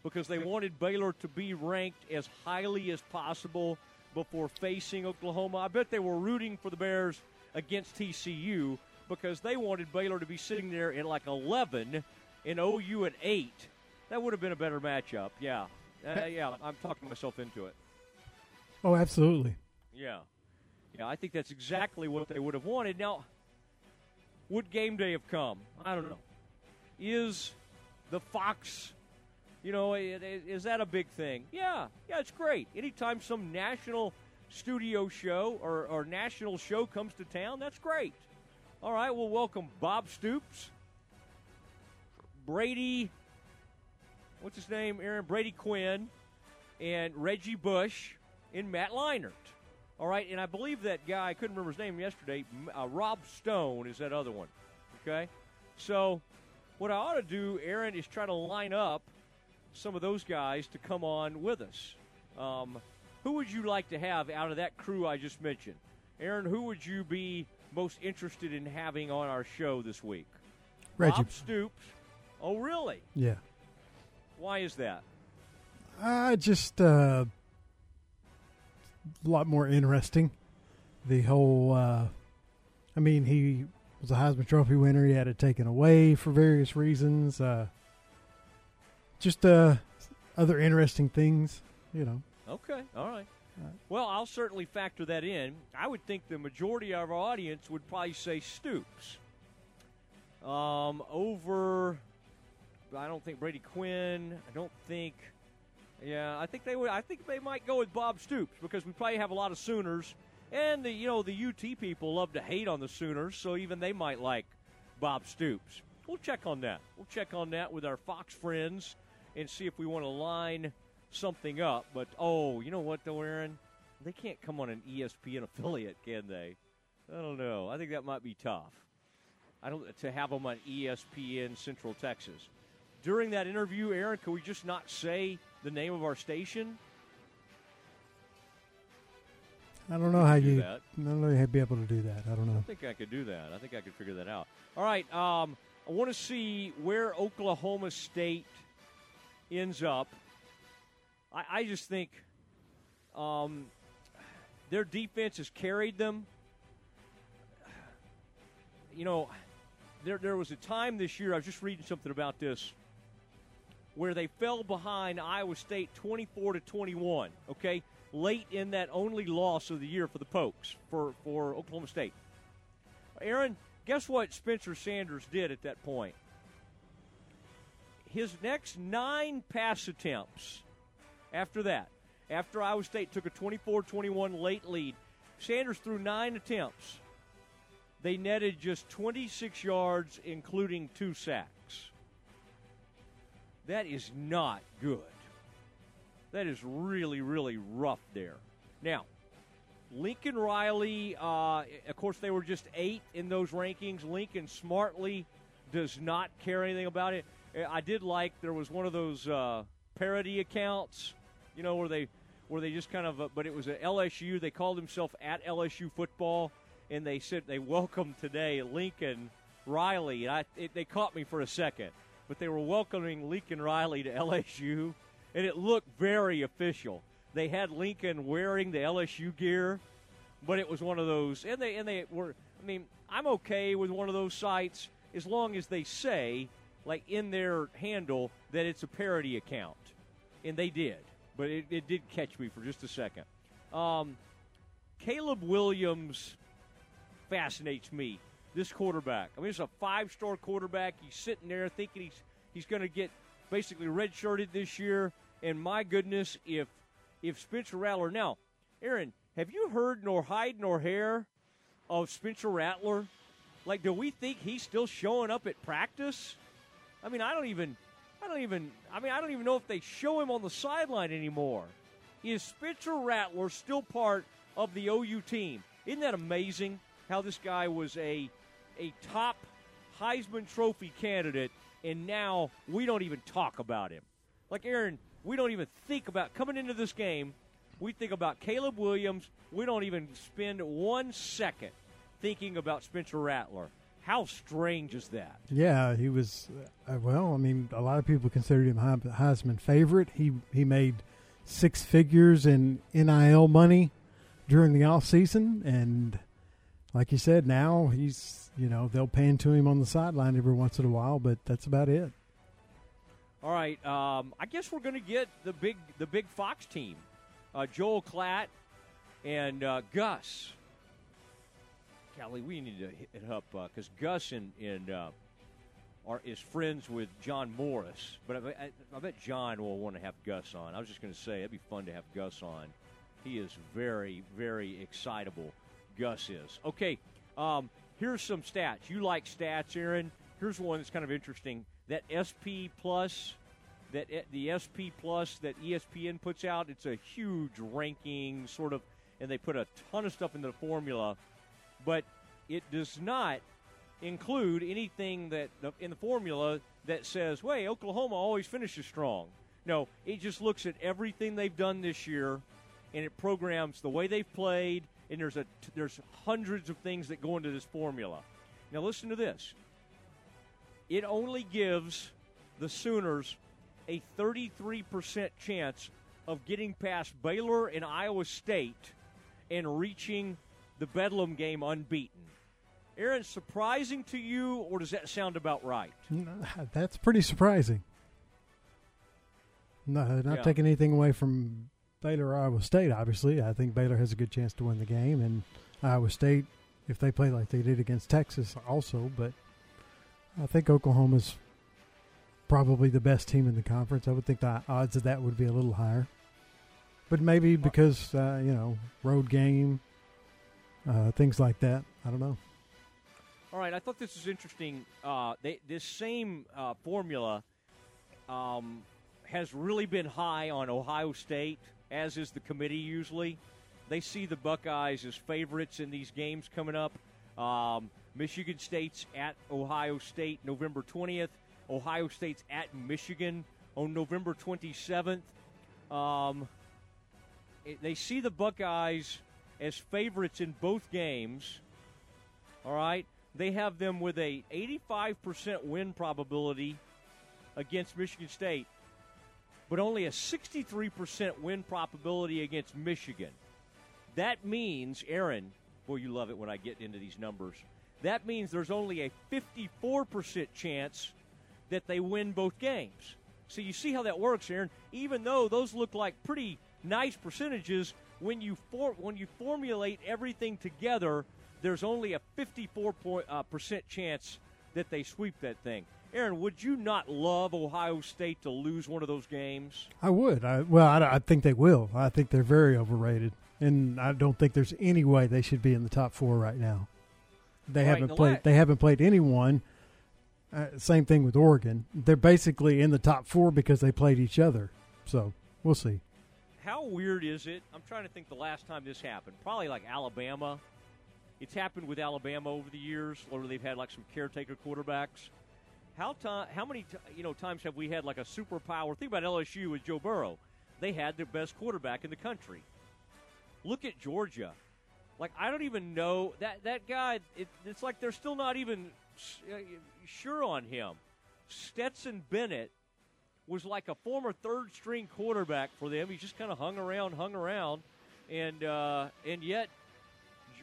because they wanted Baylor to be ranked as highly as possible before facing Oklahoma. I bet they were rooting for the Bears against TCU because they wanted Baylor to be sitting there at like 11 and OU at 8. That would have been a better matchup. Yeah. Uh, yeah, I'm talking myself into it. Oh, absolutely. Yeah. Yeah, I think that's exactly what they would have wanted. Now, would game day have come? I don't know is the Fox. You know, is that a big thing? Yeah, yeah, it's great. Anytime some national studio show or, or national show comes to town, that's great. All right, we'll welcome Bob Stoops, Brady, what's his name, Aaron? Brady Quinn, and Reggie Bush, and Matt Leinart. All right, and I believe that guy, I couldn't remember his name yesterday, uh, Rob Stone is that other one. Okay? So what I ought to do, Aaron, is try to line up some of those guys to come on with us. Um, who would you like to have out of that crew I just mentioned? Aaron, who would you be most interested in having on our show this week? Reggie Bob Stoops. Oh, really? Yeah. Why is that? Uh, just uh, a lot more interesting. The whole, uh, I mean, he was a Heisman Trophy winner. He had it taken away for various reasons. Uh, just uh, other interesting things, you know. Okay, all right. Well, I'll certainly factor that in. I would think the majority of our audience would probably say Stoops. Um, over, I don't think Brady Quinn. I don't think. Yeah, I think they would. I think they might go with Bob Stoops because we probably have a lot of Sooners and the you know the UT people love to hate on the Sooners, so even they might like Bob Stoops. We'll check on that. We'll check on that with our Fox friends and see if we want to line something up. But oh, you know what though, Aaron? They can't come on an ESPN affiliate, can they? I don't know. I think that might be tough. I don't to have them on ESPN Central Texas. During that interview, Aaron, can we just not say the name of our station? I don't know how do you. that. I don't know you'd be able to do that. I don't know. I think I could do that. I think I could figure that out. All right. Um, I want to see where Oklahoma State ends up. I, I just think um, their defense has carried them. You know, there there was a time this year. I was just reading something about this where they fell behind Iowa State 24 to 21. Okay, late in that only loss of the year for the Pokes for for Oklahoma State. Aaron, guess what Spencer Sanders did at that point? His next nine pass attempts after that, after Iowa State took a 24 21 late lead, Sanders threw nine attempts. They netted just 26 yards, including two sacks. That is not good. That is really, really rough there. Now, Lincoln Riley, uh, of course, they were just eight in those rankings. Lincoln smartly does not care anything about it. I did like there was one of those uh, parody accounts, you know, where they where they just kind of, uh, but it was at LSU. They called themselves at LSU football, and they said they welcomed today Lincoln Riley. And I, it, they caught me for a second, but they were welcoming Lincoln Riley to LSU, and it looked very official. They had Lincoln wearing the LSU gear, but it was one of those, and they and they were. I mean, I'm okay with one of those sites as long as they say, like in their handle, that it's a parody account, and they did. But it, it did catch me for just a second. Um, Caleb Williams fascinates me. This quarterback. I mean, he's a five-star quarterback. He's sitting there thinking he's he's going to get basically redshirted this year. And my goodness, if if Spencer Rattler now, Aaron, have you heard nor hide nor hair of Spencer Rattler? Like, do we think he's still showing up at practice? I mean, I don't even, I don't even, I mean, I don't even know if they show him on the sideline anymore. Is Spencer Rattler still part of the OU team? Isn't that amazing? How this guy was a a top Heisman Trophy candidate, and now we don't even talk about him. Like Aaron, we don't even think about coming into this game. We think about Caleb Williams. We don't even spend one second thinking about Spencer Rattler. How strange is that? Yeah, he was. Uh, well, I mean, a lot of people considered him He- Heisman favorite. He he made six figures in NIL money during the off season, and like you said, now he's you know they'll pan to him on the sideline every once in a while, but that's about it. All right, um, I guess we're going to get the big the big Fox team, uh, Joel Klatt and uh, Gus. Callie, we need to hit it up because Gus and, and uh, are is friends with John Morris, but I, I, I bet John will want to have Gus on. I was just going to say it'd be fun to have Gus on. He is very very excitable. Gus is okay. Um, here's some stats. You like stats, Aaron? Here's one that's kind of interesting. That SP Plus, that eh, the SP Plus that ESPN puts out, it's a huge ranking sort of, and they put a ton of stuff into the formula, but it does not include anything that in the formula that says, "Wait, Oklahoma always finishes strong." No, it just looks at everything they've done this year, and it programs the way they've played. And there's a there's hundreds of things that go into this formula. Now listen to this. It only gives the Sooners a 33% chance of getting past Baylor and Iowa State and reaching the Bedlam game unbeaten. Aaron, surprising to you, or does that sound about right? That's pretty surprising. No, not Yeah. taking anything away from Baylor or Iowa State. Obviously, I think Baylor has a good chance to win the game, and Iowa State, if they play like they did against Texas, also. But I think Oklahoma's probably the best team in the conference. I would think the odds of that would be a little higher, but maybe because uh, you know road game, uh, things like that. I don't know. All right, I thought this was interesting. Uh, they, this same uh, formula um, has really been high on Ohio State, as is the committee usually. They see the Buckeyes as favorites in these games coming up. Um, Michigan State's at Ohio State November 20th. Ohio State's at Michigan on November 27th. Um, it- they see the Buckeyes as favorites in both games. All right, they have them with a 85% win probability against Michigan State, but only a 63% win probability against Michigan. That means, Aaron, boy, you love it when I get into these numbers. That means there's only a 54% chance that they win both games. So you see how that works, Aaron. Even though those look like pretty nice percentages, when you for, when you formulate everything together, there's only a 54 point, uh, percent chance that they sweep that thing. Aaron, would you not love Ohio State to lose one of those games? I would. I, well, I, I think they will. I think they're very overrated, and I don't think there's any way they should be in the top four right now. They Right, haven't played. la- they haven't played anyone. Uh, same thing with Oregon. They're basically in the top four because they played each other. So we'll see. How weird is it? I'm trying to think the last time this happened. Probably like Alabama. It's happened with Alabama over the years, where they've had like some caretaker quarterbacks. How ti- how many t- you know times have we had like a superpower? Think about LSU with Joe Burrow. They had the best quarterback in the country. Look at Georgia. Like I don't even know that that guy. It, it's like they're still not even uh, sure on him. Stetson Bennett was like a former third string quarterback for them. He just kind of hung around, hung around, and uh, and yet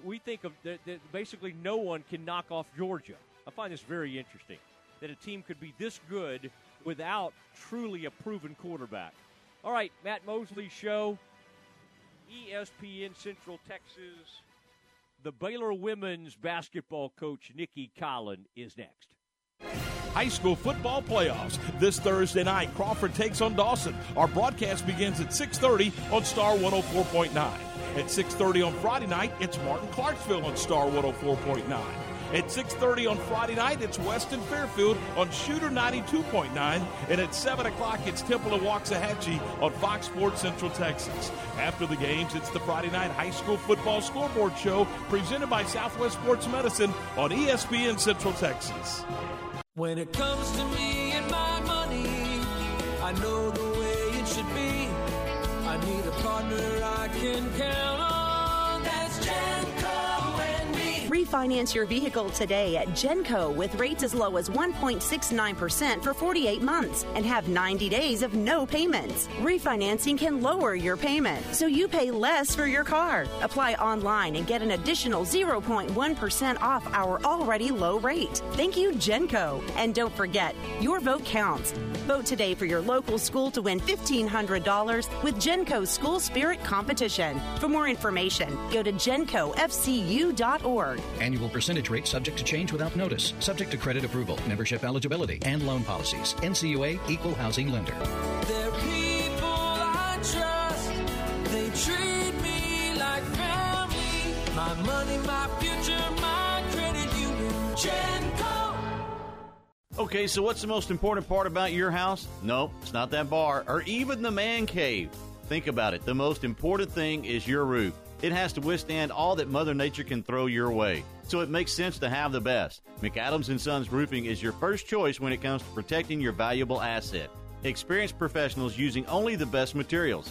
we think of that, that basically no one can knock off Georgia. I find this very interesting that a team could be this good without truly a proven quarterback. All right, Matt Mosley show, ESPN Central Texas. The Baylor women's basketball coach Nicki Collen is next. High school football playoffs. This Thursday night, Crawford takes on Dawson. Our broadcast begins at 6:30 on Star 104.9. At 6:30 on Friday night, it's Martin Clarksville on Star 104.9. At 6:30 on Friday night, it's Weston Fairfield on Shooter 92.9, and at 7 o'clock, it's Temple of Waxahachie on Fox Sports Central Texas. After the games, it's the Friday night high school football scoreboard show presented by Southwest Sports Medicine on ESPN Central Texas. When it comes to me and my money, I know the way it should be. I need a partner I can count Refinance your vehicle today at Genco with rates as low as 1.69% for 48 months and have 90 days of no payments. Refinancing can lower your payment, so you pay less for your car. Apply online and get an additional 0.1% off our already low rate. Thank you, Genco. And don't forget, your vote counts. Vote today for your local school to win $1,500 with Genco School Spirit Competition. For more information, go to gencofcu.org. Annual percentage rate subject to change without notice, subject to credit approval, membership eligibility, and loan policies. NCUA Equal Housing Lender. They're people I trust. They treat me like family. My money, my future, my credit union. Genco. Okay, so what's the most important part about your house? Nope, it's not that bar or even the man cave. Think about it. The most important thing is your roof. It has to withstand all that Mother Nature can throw your way. So it makes sense to have the best. McAdams and Sons Roofing is your first choice when it comes to protecting your valuable asset. Experienced professionals using only the best materials.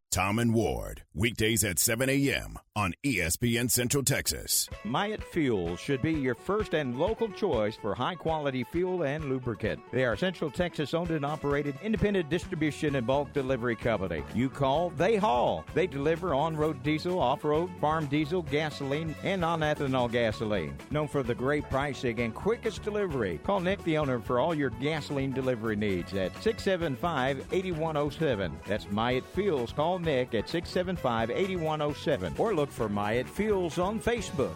Tom and Ward, weekdays at 7 a.m. on ESPN Central Texas. Myatt Fuels should be your first and local choice for high quality fuel and lubricant. They are Central Texas owned and operated independent distribution and bulk delivery company. You call, they haul. They deliver on road diesel, off road, farm diesel, gasoline, and non ethanol gasoline. Known for the great pricing and quickest delivery. Call Nick, the owner, for all your gasoline delivery needs at 675 8107. That's Myatt Fuels. Call Nick at 675 8107 or look for Myatt Fuels on Facebook.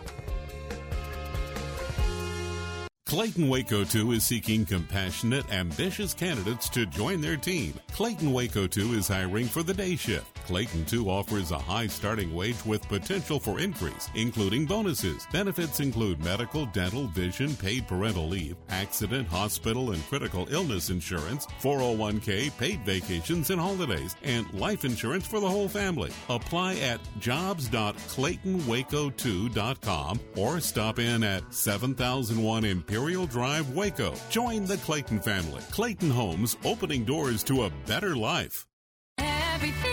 Clayton Waco 2 is seeking compassionate, ambitious candidates to join their team. Clayton Waco 2 is hiring for the day shift. Clayton 2 offers a high starting wage with potential for increase, including bonuses. Benefits include medical, dental, vision, paid parental leave, accident, hospital, and critical illness insurance, 401k, paid vacations and holidays, and life insurance for the whole family. Apply at jobs.claytonwaco2.com or stop in at 7001 Imperial Drive, Waco. Join the Clayton family. Clayton Homes, opening doors to a better life. Everything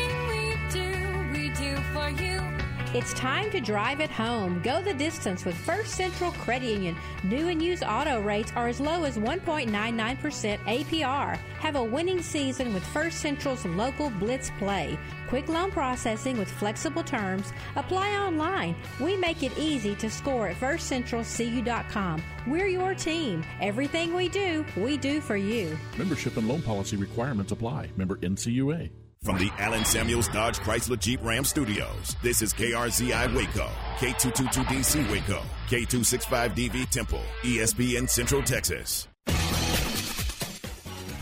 It's time to drive it home. Go the distance with First Central Credit Union. New and used auto rates are as low as 1.99% APR. Have a winning season with First Central's local Blitz Play. Quick loan processing with flexible terms. Apply online. We make it easy to score at firstcentralcu.com. We're your team. Everything we do, we do for you. Membership and loan policy requirements apply. Member NCUA. From the Allen Samuels Dodge Chrysler Jeep Ram Studios, this is KRZI Waco, K222DC Waco, K265DV Temple, ESPN Central Texas.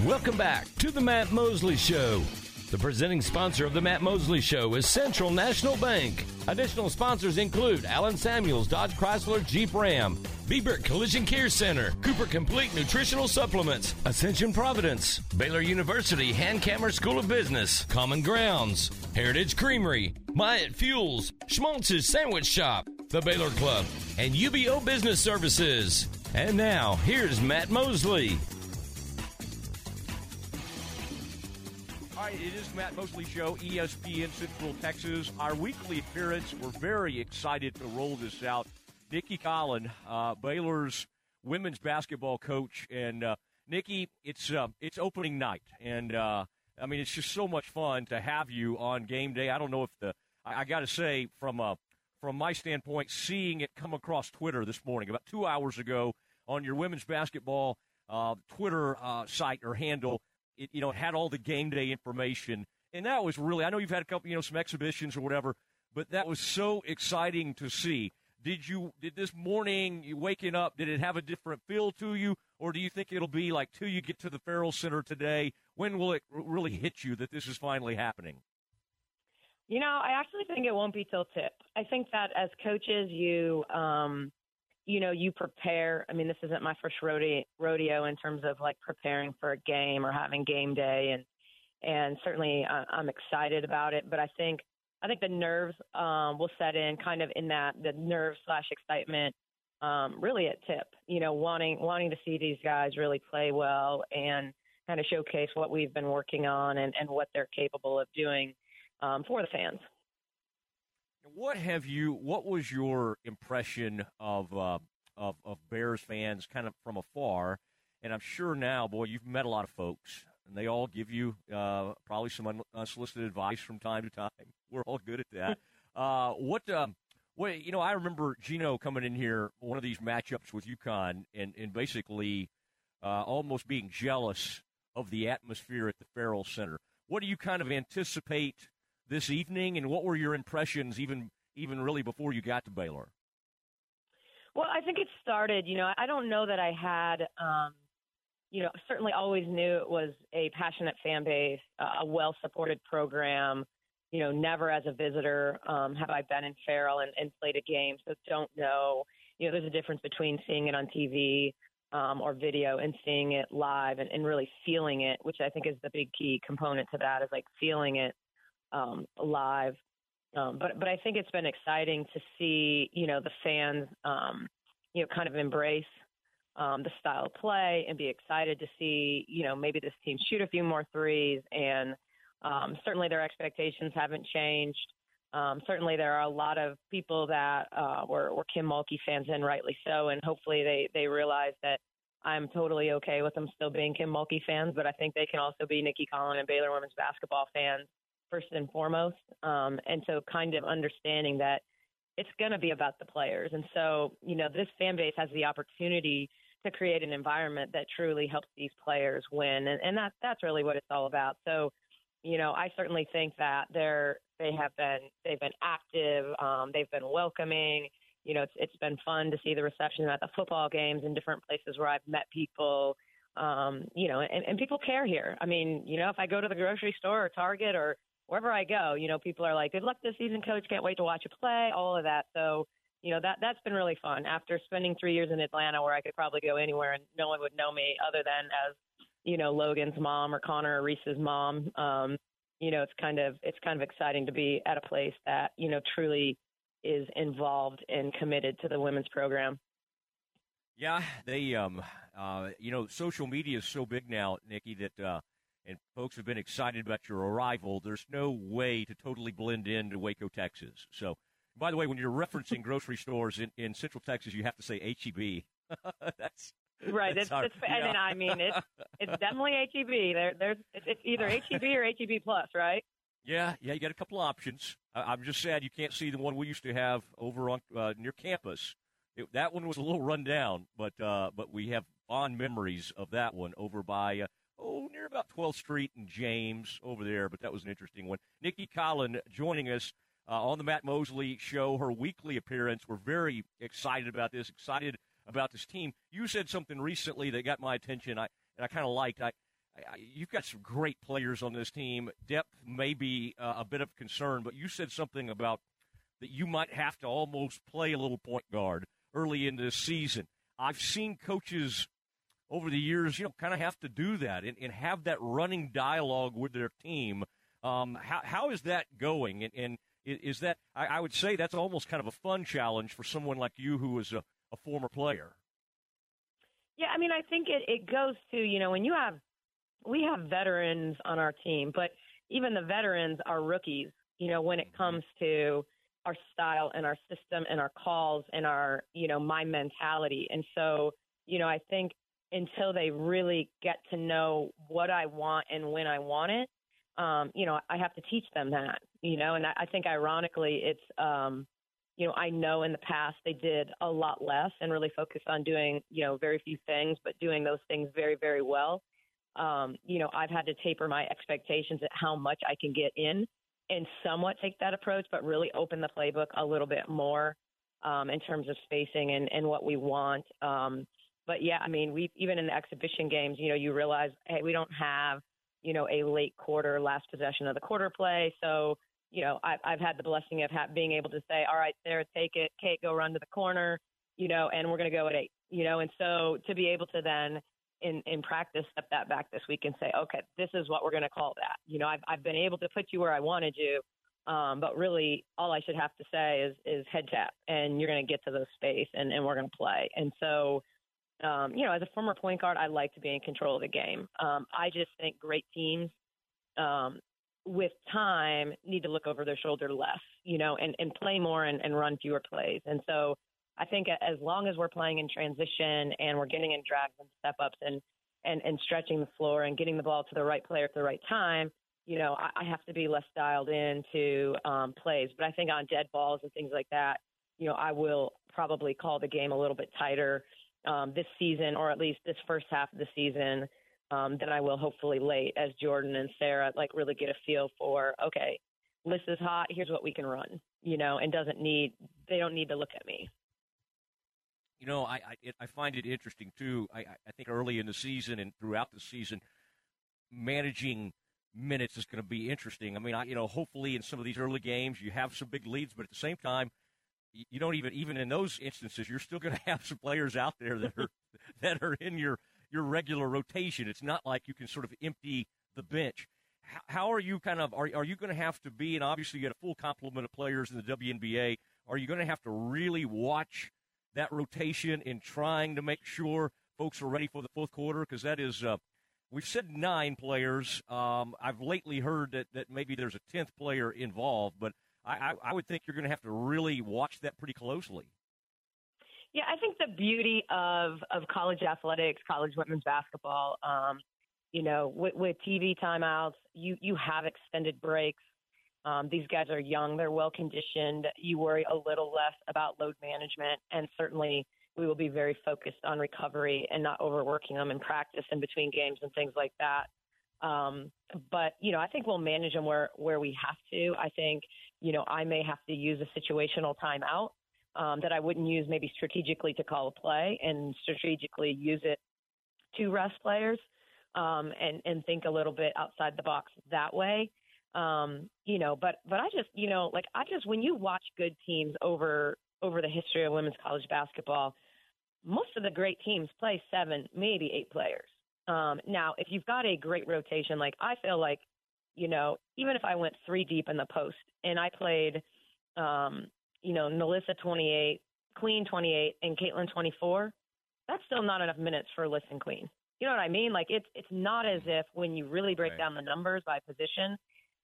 Welcome back to the Matt Mosley Show. The presenting sponsor of the Matt Mosley Show is Central National Bank. Additional sponsors include Allen Samuels Dodge Chrysler Jeep Ram, Bieber Collision Care Center, Cooper Complete Nutritional Supplements, Ascension Providence, Baylor University Hankamer School of Business, Common Grounds, Heritage Creamery, Myatt Fuels, Schmaltz's Sandwich Shop, the Baylor Club, and UBO Business Services. And now, here's Matt Mosley. All right, it is Matt Mosley Show, ESPN Central Texas. Our weekly appearance. We're very excited to roll this out. Nicki Collen, uh, Baylor's women's basketball coach, and uh, Nicki, it's uh, it's opening night, and uh, I mean it's just so much fun to have you on game day. I don't know if the I, I got to say from uh, from my standpoint, seeing it come across Twitter this morning about two hours ago on your women's basketball uh, Twitter site or handle, it you know had all the game day information, and that was really I know you've had a couple you know some exhibitions or whatever, but that was so exciting to see. Did you did this morning you waking up? Did it have a different feel to you, or do you think it'll be like till you get to the Ferrell Center today? When will it really hit you that this is finally happening? You know, I actually think it won't be till tip. I think that as coaches, you, um, you know, you prepare. I mean, this isn't my first rodeo, rodeo in terms of like preparing for a game or having game day, and and certainly uh, I'm excited about it. But I think I think the nerves um, will set in kind of in that the nerve slash excitement um, really at tip. You know, wanting wanting to see these guys really play well and kind of showcase what we've been working on and, and what they're capable of doing um, for the fans. What have you? What was your impression of uh, of of Bears fans, kind of from afar? And I'm sure now, boy, you've met a lot of folks, and they all give you uh, probably some un- unsolicited advice from time to time. We're all good at that. uh, what? Um, what? You know, I remember Gino coming in here one of these matchups with UConn, and and basically uh, almost being jealous of the atmosphere at the Ferrell Center. What do you kind of anticipate this evening, and what were your impressions even even really before you got to Baylor? Well, I think it started. You know, I don't know that I had. Um, you know, certainly always knew it was a passionate fan base, a well supported program. You know, never as a visitor um, have I been in Ferrell and, and played a game, so don't know. You know, there's a difference between seeing it on TV um, or video and seeing it live and, and really feeling it, which I think is the big key component to that is like feeling it um, live. Um, but but I think it's been exciting to see you know the fans um, you know kind of embrace um, the style of play and be excited to see you know maybe this team shoot a few more threes and um, certainly their expectations haven't changed. Um, certainly, there are a lot of people that uh, were, were Kim Mulkey fans, and rightly so. And hopefully, they they realize that I'm totally okay with them still being Kim Mulkey fans. But I think they can also be Nicki Collen and Baylor women's basketball fans first and foremost. Um, and so, kind of understanding that it's going to be about the players. And so, you know, this fan base has the opportunity to create an environment that truly helps these players win, and, and that that's really what it's all about. So, you know, I certainly think that they're they have been they've been active, um, they've been welcoming. You know, it's it's been fun to see the reception at the football games in different places where I've met people. Um, you know, and, and people care here. I mean, you know, if I go to the grocery store or Target or wherever I go, you know, people are like, "Good luck this season, coach. Can't wait to watch you play." All of that. So, you know, that that's been really fun. After spending three years in Atlanta, where I could probably go anywhere and no one would know me other than as, you know, Logan's mom or Connor or Reese's mom. Um, you know, it's kind of it's kind of exciting to be at a place that you know truly is involved and committed to the women's program. Yeah, they, um, uh, you know, social media is so big now, Nicki, that uh, and folks have been excited about your arrival. There's no way to totally blend into Waco, Texas. So, by the way, when you're referencing grocery stores in, in Central Texas, you have to say HEB. that's right. That's It's, it's and I mean it's it's definitely HEB. There there's it's, it's either HEB or HEB plus, right? Yeah, yeah, you got a couple options. I, I'm just sad you can't see the one we used to have over on uh, near campus. It, that one was a little run down, but uh, but we have fond memories of that one over by uh, oh near about 12th Street and James over there. But that was an interesting one. Nicki Collen joining us uh, on the Matt Mosley Show, her weekly appearance. We're very excited about this. Excited about this team. You said something recently that got my attention. I and I kind of liked. I, I, you've got some great players on this team. Depth may be uh, a bit of concern, but you said something about that you might have to almost play a little point guard early in this season. I've seen coaches over the years, you know, kind of have to do that and, and have that running dialogue with their team. Um, how, how is that going? And, and is that, I, I would say that's almost kind of a fun challenge for someone like you who is a, a former player. Yeah, I mean, I think it, it goes to, you know, when you have, we have veterans on our team, but even the veterans are rookies, you know, when it comes to our style and our system and our calls and our, you know, my mentality. And so, you know, I think until they really get to know what I want and when I want it, um, you know, I have to teach them that, you know, and I, I think ironically it's, um, you know, I know in the past they did a lot less and really focused on doing, you know, very few things, but doing those things very, very well. Um, you know, I've had to taper my expectations at how much I can get in and somewhat take that approach, but really open the playbook a little bit more um, in terms of spacing and, and what we want. Um, but yeah, I mean, we even in the exhibition games, you know, you realize, hey, we don't have, you know, a late quarter, last possession of the quarter play. So, you know, I've, I've had the blessing of ha- being able to say, all right, Sarah, take it, Kate, go run to the corner, you know, and we're going to go at eight, you know, and so to be able to then in, in practice step that back this week and say, okay, this is what we're going to call that. You know, I've, I've been able to put you where I wanted you. Um, but really, all I should have to say is is head tap, and you're going to get to the space, and, and we're going to play. And so, um, you know, as a former point guard, I like to be in control of the game. Um, I just think great teams, um, with time, need to look over their shoulder less, you know, and, and play more and, and run fewer plays. And so, I think as long as we're playing in transition and we're getting in drags and step ups and, and, and stretching the floor and getting the ball to the right player at the right time, you know, I, I have to be less dialed into um, plays. But I think on dead balls and things like that, you know, I will probably call the game a little bit tighter um, this season, or at least this first half of the season, um, I will hopefully late as Jordan and Sarah like really get a feel for okay, list is hot. Here's what we can run, you know, and doesn't need they don't need to look at me. You know, I I, I find it interesting too. I I think early in the season and throughout the season, managing minutes is going to be interesting. I mean, I, you know, hopefully in some of these early games you have some big leads, but at the same time, you don't even even in those instances you're still going to have some players out there that are that are in your your regular rotation. It's not like you can sort of empty the bench. How, how are you kind of are are you going to have to be? And obviously, you got a full complement of players in the WNBA. Are you going to have to really watch that rotation in trying to make sure folks are ready for the fourth quarter? Because that is, uh, we've said nine players. Um, I've lately heard that, that maybe there's a tenth player involved, but I, I, I would think you're going to have to really watch that pretty closely. Yeah, I think the beauty of of college athletics, college women's basketball, um, you know, with, with TV timeouts, you you have extended breaks. Um, these guys are young; they're well conditioned. You worry a little less about load management, and certainly we will be very focused on recovery and not overworking them in practice in between games and things like that. Um, but you know, I think we'll manage them where where we have to. I think you know I may have to use a situational timeout um, that I wouldn't use maybe strategically to call a play and strategically use it to rest players um, and and think a little bit outside the box that way. Um, you know, but but I just you know like I just when you watch good teams over over the history of women's college basketball, most of the great teams play seven, maybe eight players. Um, now, if you've got a great rotation, like I feel like, you know, even if I went three deep in the post and I played, um, you know, NaLyssa 28, Queen 28, and Caitlin 24, that's still not enough minutes for Alyssa and Queen. You know what I mean? Like it's it's not as if when you really break right. down the numbers by position,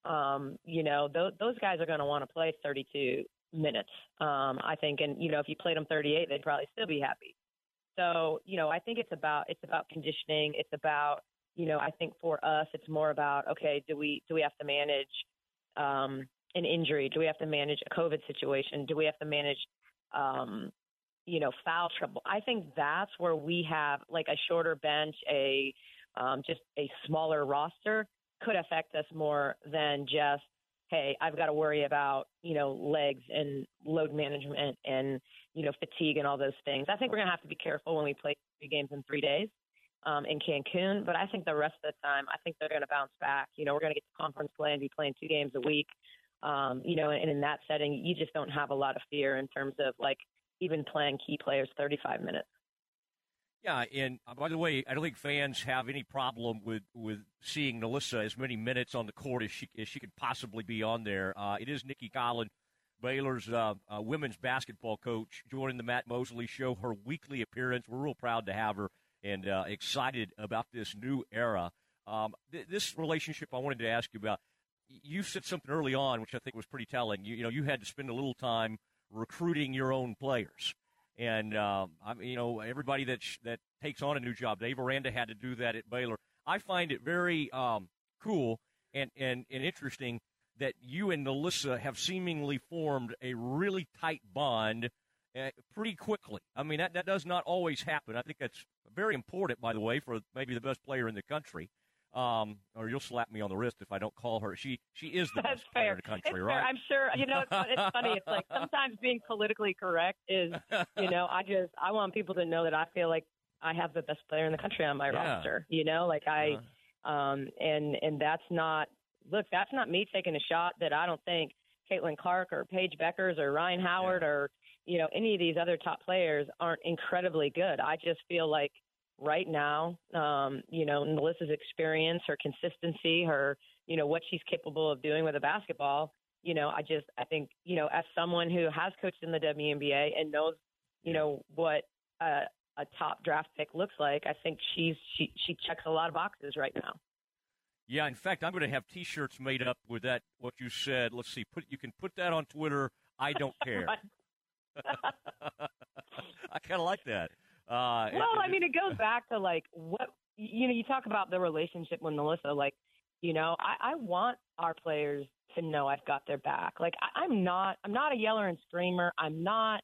um, you know, those those guys are going to want to play 32 minutes. Um, I think, and you know, if you played them 38, they'd probably still be happy. So, you know, I think it's about it's about conditioning. It's about, you know, I think for us it's more about okay, do we do we have to manage um, an injury? Do we have to manage a COVID situation? Do we have to manage um, you know, foul trouble? I think that's where we have like a shorter bench, a um, just a smaller roster could affect us more than just hey, I've got to worry about, you know, legs and load management and, you know, fatigue and all those things. I think we're going to have to be careful when we play three games in three days um, in Cancun, but I think the rest of the time, I think they're going to bounce back. You know, we're going to get to conference play and be playing two games a week. Um, you know, and in that setting, you just don't have a lot of fear in terms of like even playing key players 35 minutes. Yeah, and uh, by the way, I don't think fans have any problem with, with seeing NaLyssa as many minutes on the court as she as she could possibly be on there. Uh, it is Nicki Collen, Baylor's uh, uh, women's basketball coach, joining the Matt Mosley Show. Her weekly appearance. We're real proud to have her and uh, excited about this new era. Um, th- this relationship, I wanted to ask you about. You said something early on, which I think was pretty telling. You, you know, you had to spend a little time recruiting your own players. And um, I mean, you know, everybody that sh- that takes on a new job, Dave Aranda had to do that at Baylor. I find it very um, cool and, and, and interesting that you and NaLyssa have seemingly formed a really tight bond uh, pretty quickly. I mean, that, that does not always happen. I think that's very important, by the way, for maybe the best player in the country. Um, or you'll slap me on the wrist if I don't call her. She she is the That's best player in the country, it's right? Fair. I'm sure. You know, it's, it's funny. It's like sometimes being politically correct is, you know, I just I want people to know that I feel like I have the best player in the country on my Yeah. roster. You know, like I, um, and and that's not look. That's not me taking a shot that I don't think Caitlin Clark or Paige Bueckers or Rhyne Howard or you know any of these other top players aren't incredibly good. I just feel like right now, um, you know, NaLyssa's experience, her consistency, her, you know, what she's capable of doing with a basketball. You know, I just, I think, you know, as someone who has coached in the WNBA and knows, you know, what a, a top draft pick looks like, I think she's she she checks a lot of boxes right now. Yeah, in fact, I'm going to have T-shirts made up with that. What you said. Let's see. Put you can put that on Twitter. I don't care. I kind of like that. Uh, well, I mean, it goes back to like what you know. You talk about the relationship with NaLyssa. Like, you know, I, I want our players to know I've got their back. Like, I, I'm not, I'm not a yeller and screamer. I'm not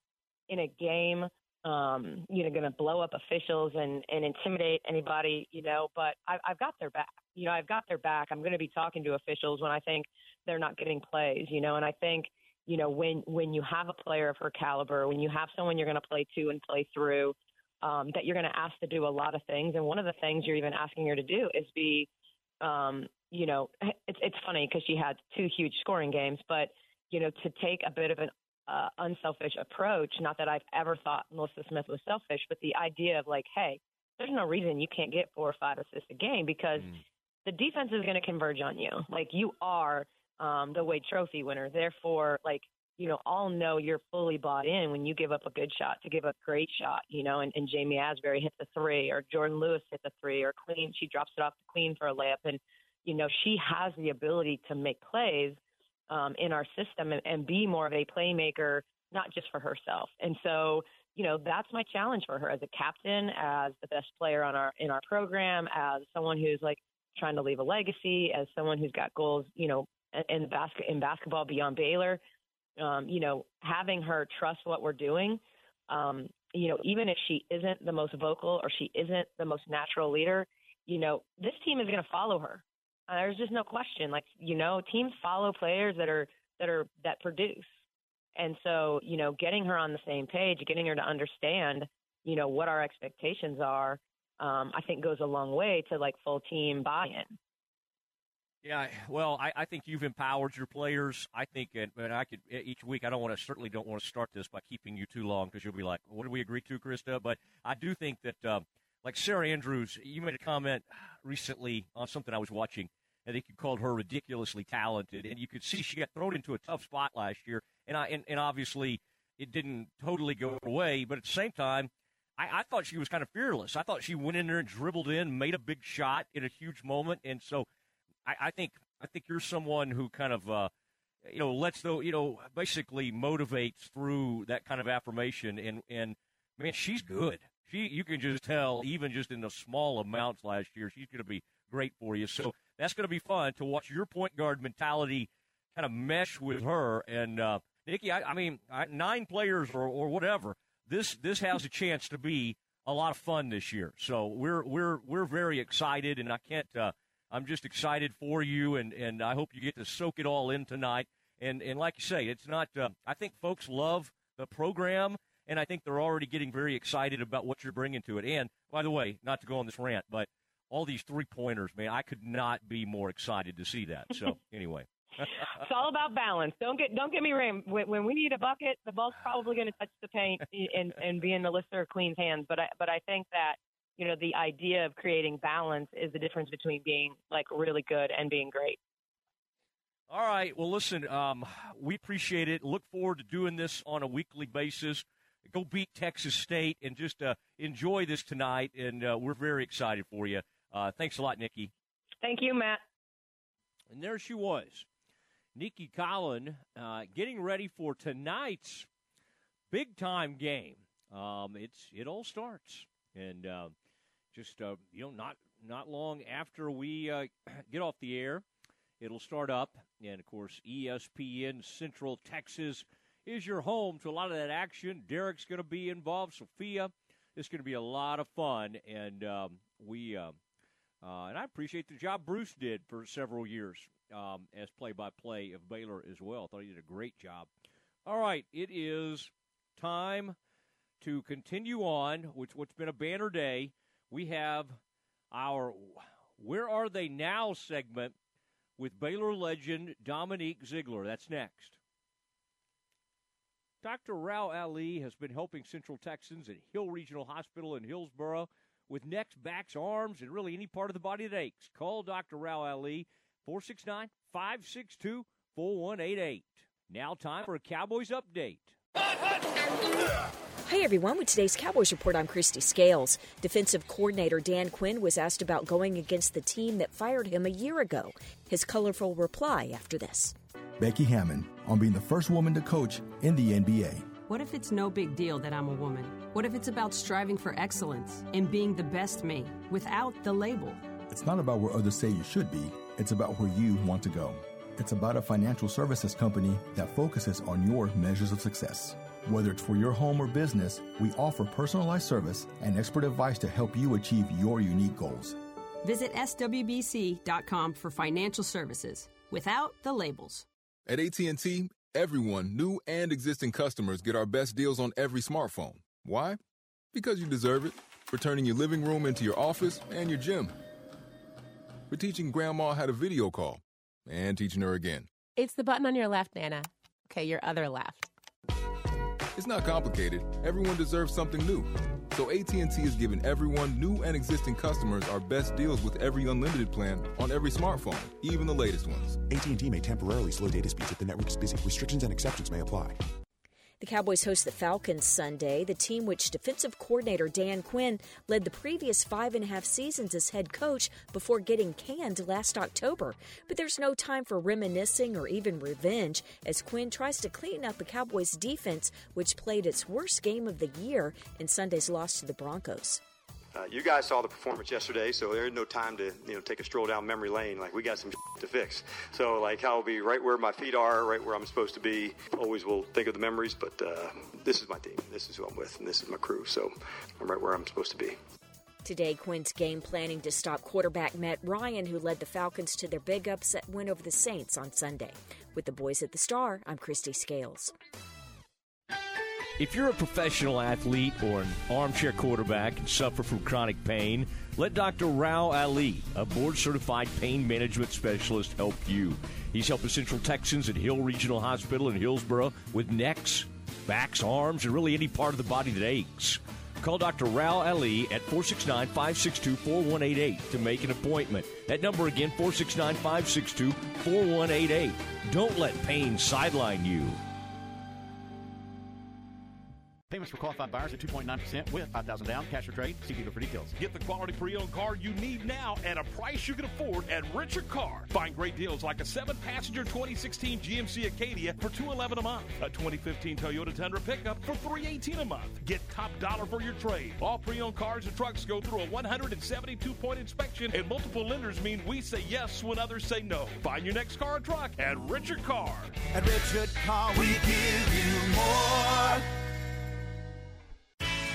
in a game, um, you know, going to blow up officials and and intimidate anybody. You know, but I, I've got their back. You know, I've got their back. I'm going to be talking to officials when I think they're not getting plays. You know, and I think you know when when you have a player of her caliber, when you have someone you're going to play to and play through um, that you're going to ask to do a lot of things. And one of the things you're even asking her to do is be, um, you know, it's it's funny because she had two huge scoring games, but you know, to take a bit of an uh, unselfish approach. Not that I've ever thought NaLyssa Smith was selfish, but the idea of like, hey, there's no reason you can't get four or five assists a game because the defense is going to converge on you. Like you are um, the Wade Trophy winner, therefore, like you know, all know you're fully bought in when you give up a good shot to give a great shot, you know, and, and Ja'Mee Asberry hit the three or Jordan Lewis hit the three or Queen, she drops it off to Queen for a layup. And, you know, she has the ability to make plays. um, in our system and, and be more of a playmaker, not just for herself. And so, you know, that's my challenge for her as a captain, as the best player on our in our program, as someone who's like trying to leave a legacy, as someone who's got goals, you know, in the basket in basketball beyond Baylor. Um, you know, having her trust what we're doing. Um, you know, even if she isn't the most vocal or she isn't the most natural leader, you know, this team is going to follow her. Uh, there's just no question. Like, you know, teams follow players that are that are that produce. And so, you know, getting her on the same page, getting her to understand, you know, what our expectations are, um, I think goes a long way to like full team buy-in. Yeah, well, I, I think you've empowered your players. I think, and, and I could each week. I don't want to certainly don't want to start this by keeping you too long because you'll be like, "What did we agree to, Krista?" But I do think that, um, like Sarah Andrews, you made a comment recently on something I was watching. I think you called her ridiculously talented, and you could see she got thrown into a tough spot last year. And I and, and obviously it didn't totally go away, but at the same time, I, I thought she was kind of fearless. I thought she went in there and dribbled in, made a big shot in a huge moment, and so I, I think I think you're someone who kind of uh, you know lets the you know basically motivates through that kind of affirmation. And and man she's good. She you can just tell even just in the small amounts last year she's going to be great for you. So that's going to be fun to watch your point guard mentality kind of mesh with her. And uh, Nicki I, I mean I, nine players or, or whatever this this has a chance to be a lot of fun this year. So we're we're we're very excited and I can't uh, I'm just excited for you, and, and I hope you get to soak it all in tonight. And, and like you say, it's not, uh, I think folks love the program, and I think they're already getting very excited about what you're bringing to it. And by the way, not to go on this rant, but all these three pointers, man, I could not be more excited to see that. So anyway. it's all about balance. Don't get don't get me wrong. When, when we need a bucket, the ball's probably going to touch the paint and and be in the Lister Queen's hands. But I but I think that you know, the idea of creating balance is the difference between being like really good and being great. All right. Well, listen, um, we appreciate it. Look forward to doing this on a weekly basis. Go beat Texas State and just uh, enjoy this tonight. And uh, we're very excited for you. Uh, thanks a lot, Nicki. Thank you, Matt. And there she was, Nicki Collen, uh, getting ready for tonight's big time game. Um, it's it all starts, and uh, just uh, you know not not long after we uh, get off the air it'll start up. And of course espn central texas is your home to a lot of that action. Derek's going to be involved. Sophia it's going to be a lot of fun. And um, we uh, uh, and i appreciate the job bruce did for several years um, as play-by-play of baylor as well. I thought he did a great job. All right it is time to continue on which what's been a banner day we have our Where Are They Now segment with Baylor legend Dominique Zeigler. That's next. Dr. Rao Ali has been helping Central Texans at Hill Regional Hospital in Hillsboro with necks, backs, arms, and really any part of the body that aches. Call Dr. Rao Ali, 469 562 4188. Now, time for a Cowboys update. Hey everyone, with today's Cowboys Report, I'm Kristi Scales. Defensive coordinator Dan Quinn was asked about going against the team that fired him a year ago. His colorful reply after this Becky Hammon on being the first woman to coach in the NBA. What if it's no big deal that I'm a woman? What if it's about striving for excellence and being the best me without the label? It's not about where others say you should be, it's about where you want to go. It's about a financial services company that focuses on your measures of success. Whether it's for your home or business, we offer personalized service and expert advice to help you achieve your unique goals. Visit swbc.com for financial services without the labels. At AT&T, everyone, new and existing customers get our best deals on every smartphone. Why? Because you deserve it. For turning your living room into your office and your gym. For teaching grandma how to video call and teaching her again. It's the button on your left, Nana. Okay, your other left. It's not complicated. Everyone deserves something new. So AT&T is giving everyone, new and existing customers, our best deals with every unlimited plan on every smartphone, even the latest ones. AT&T may temporarily slow data speeds if the network is busy. Restrictions and exceptions may apply. The Cowboys host the Falcons Sunday, the team which defensive coordinator Dan Quinn led the previous five and a half seasons as head coach before getting canned last October. But there's no time for reminiscing or even revenge as Quinn tries to clean up the Cowboys defense, which played its worst game of the year in Sunday's loss to the Broncos. Uh, you guys saw the performance yesterday, so there's no time to you know take a stroll down memory lane. Like we got some to fix. So like I'll be right where my feet are, right where I'm supposed to be. Always will think of the memories, but uh, this is my team. This is who I'm with, and this is my crew. So I'm right where I'm supposed to be. Today, Quinn's game planning to stop quarterback Matt Ryan, who led the Falcons to their big upset win over the Saints on Sunday. With the boys at the Star, I'm Kristi Scales. If you're a professional athlete or an armchair quarterback and suffer from chronic pain, let Dr. Rao Ali, a board certified pain management specialist, help you. He's helping Central Texans at Hill Regional Hospital in Hillsboro with necks, backs, arms, and really any part of the body that aches. Call Dr. Rao Ali at 469 562 4188 to make an appointment. That number again, 469 562 4188. Don't let pain sideline you. Payments for qualified buyers at 2.9% with 5000 down, cash or trade. See dealer for details. Get the quality pre-owned car you need now at a price you can afford at Richard Car. Find great deals like a seven-passenger 2016 GMC Acadia for 211 a month, a 2015 Toyota Tundra pickup for 318 a month. Get top dollar for your trade. All pre-owned cars and trucks go through a 172-point inspection, and multiple lenders mean we say yes when others say no. Find your next car or truck at Richard Car. At Richard Car, we give you more.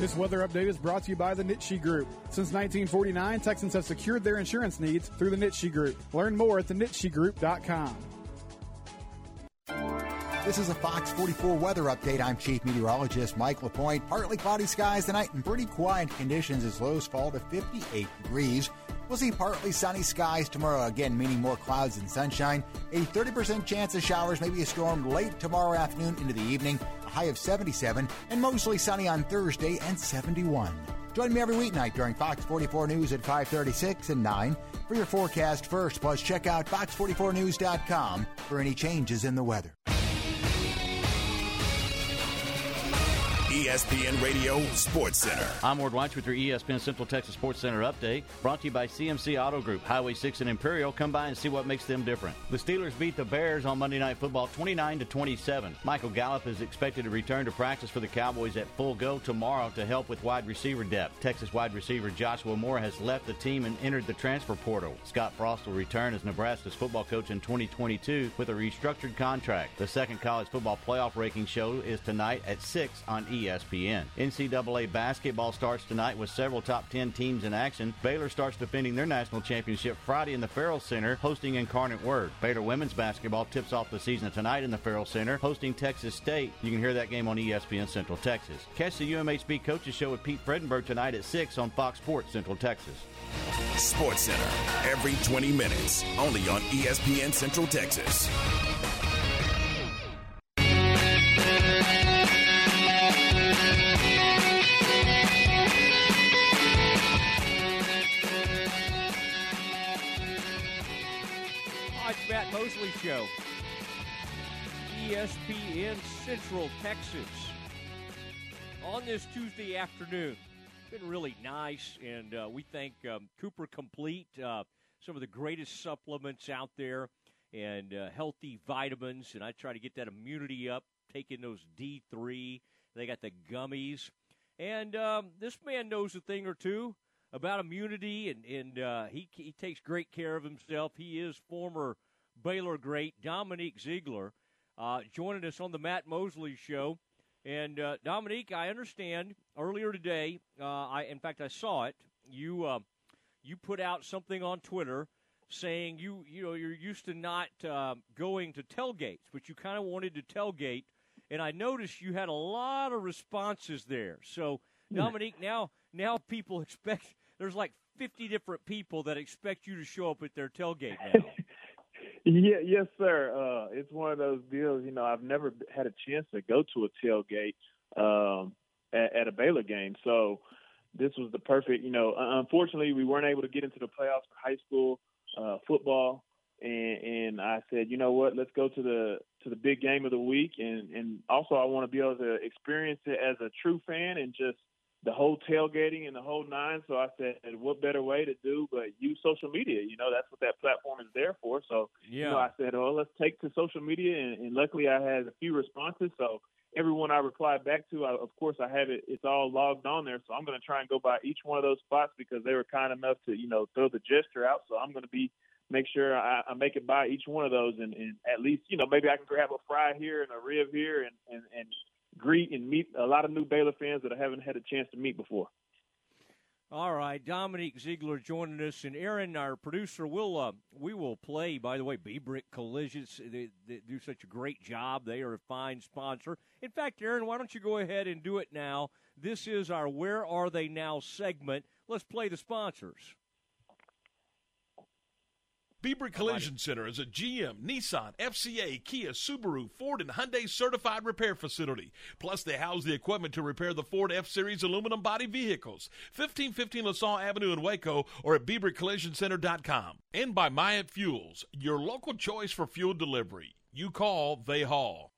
This weather update is brought to you by the Nitsche Group. Since 1949, Texans have secured their insurance needs through the Nitsche Group. Learn more at thenitschegroup.com. This is a Fox 44 weather update. I'm Chief Meteorologist Mike LaPointe. Partly cloudy skies tonight and pretty quiet conditions as lows fall to 58 degrees. We'll see partly sunny skies tomorrow, again, meaning more clouds and sunshine. A 30% chance of showers, maybe a storm late tomorrow afternoon into the evening. High of 77, and mostly sunny on Thursday and 71. Join me every weeknight during Fox 44 News at 536 and 9 for your forecast first. Plus, check out fox44news.com for any changes in the weather. ESPN Radio Sports Center. I'm Ward Weitz with your ESPN Central Texas Sports Center update, brought to you by CMC Auto Group, Highway 6 and Imperial. Come by and see what makes them different. The Steelers beat the Bears on Monday Night Football 29 to 27. Michael Gallup is expected to return to practice for the Cowboys at full go tomorrow to help with wide receiver depth. Texas wide receiver Joshua Moore has left the team and entered the transfer portal. Scott Frost will return as Nebraska's football coach in 2022 with a restructured contract. The second college football playoff ranking show is tonight at 6 on ESPN. ESPN. NCAA basketball starts tonight with several top 10 teams in action. Baylor starts defending their national championship Friday in the Ferrell Center, hosting Incarnate Word. Baylor women's basketball tips off the season tonight in the Ferrell Center, hosting Texas State. You can hear that game on ESPN Central Texas. Catch the UMHB Coaches Show with Pete Fredenburg tonight at 6 on Fox Sports Central Texas. Sports Center, every 20 minutes, only on ESPN Central Texas. ESPN Central Texas. On this Tuesday afternoon. Been really nice, and uh, we thank um, Cooper Complete, uh, some of the greatest supplements out there, and uh, healthy vitamins. And I try to get that immunity up, taking those D3. They got the gummies. And um, this man knows a thing or two about immunity, and, and uh, he, he takes great care of himself. He is former Baylor great Dominique Zeigler uh, joining us on the Matt Mosley Show. And uh, Dominique, I understand earlier today. Uh, I, in fact, I saw it. You uh, you put out something on Twitter saying you you know you're used to not uh, going to tailgates, but you kind of wanted to tailgate and I noticed you had a lot of responses there. So Dominique, now now people expect there's like 50 different people that expect you to show up at their tailgate now. Yeah, yes, sir. Uh, it's one of those deals. You know, I've never had a chance to go to a tailgate um, at, at a Baylor game, so this was the perfect. You know, unfortunately, we weren't able to get into the playoffs for high school uh, football, and, and I said, you know what, let's go to the to the big game of the week, and and also I want to be able to experience it as a true fan and just the whole tailgating and the whole nine. So I said, what better way to do but use social media? You know, that's what that platform is there for. So, yeah. you know, I said, oh, let's take to social media. And, and luckily I had a few responses. So everyone I replied back to, I, of course, I have it, it's all logged on there. So I'm going to try and go by each one of those spots because they were kind enough to, you know, throw the gesture out. So I'm going to be, make sure I, I make it by each one of those and, and at least, you know, maybe I can grab a fry here and a rib here and, and, and greet and meet a lot of new Baylor fans that I haven't had a chance to meet before. All right, Dominique Zeigler joining us, and Aaron, our producer, will uh, we will play. By the way, B Brick Collisions they, they, do such a great job. They are a fine sponsor. In fact, Aaron, why don't you go ahead and do it now? This is our "Where Are They Now" segment. Let's play the sponsors. Beaver Collision Center is a GM, Nissan, FCA, Kia, Subaru, Ford, and Hyundai certified repair facility. Plus, they house the equipment to repair the Ford F Series aluminum body vehicles. 1515 LaSalle Avenue in Waco or at BeaverCollisionCenter.com. And by Myatt Fuels, your local choice for fuel delivery. You call, they haul.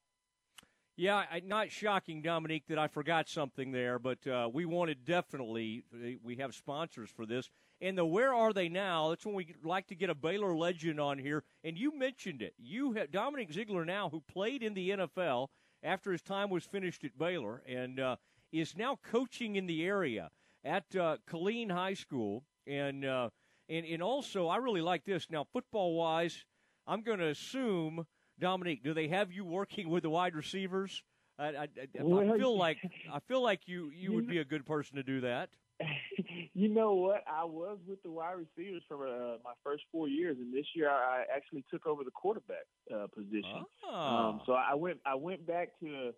Yeah, I, not shocking, Dominique, that I forgot something there, but uh, we wanted definitely, we have sponsors for this. And the where are they now? That's when we like to get a Baylor legend on here. And you mentioned it. You have Dominique Zeigler now, who played in the NFL after his time was finished at Baylor, and uh, is now coaching in the area at uh, Killeen High School. And uh, and and also, I really like this. Now, football wise, I'm going to assume Dominique. do they have you working with the wide receivers? I, I, I, I feel like I feel like you you would be a good person to do that. you know what? I was with the wide receivers for uh, my first four years, and this year I actually took over the quarterback uh, position. Oh. Um, so I went I went back to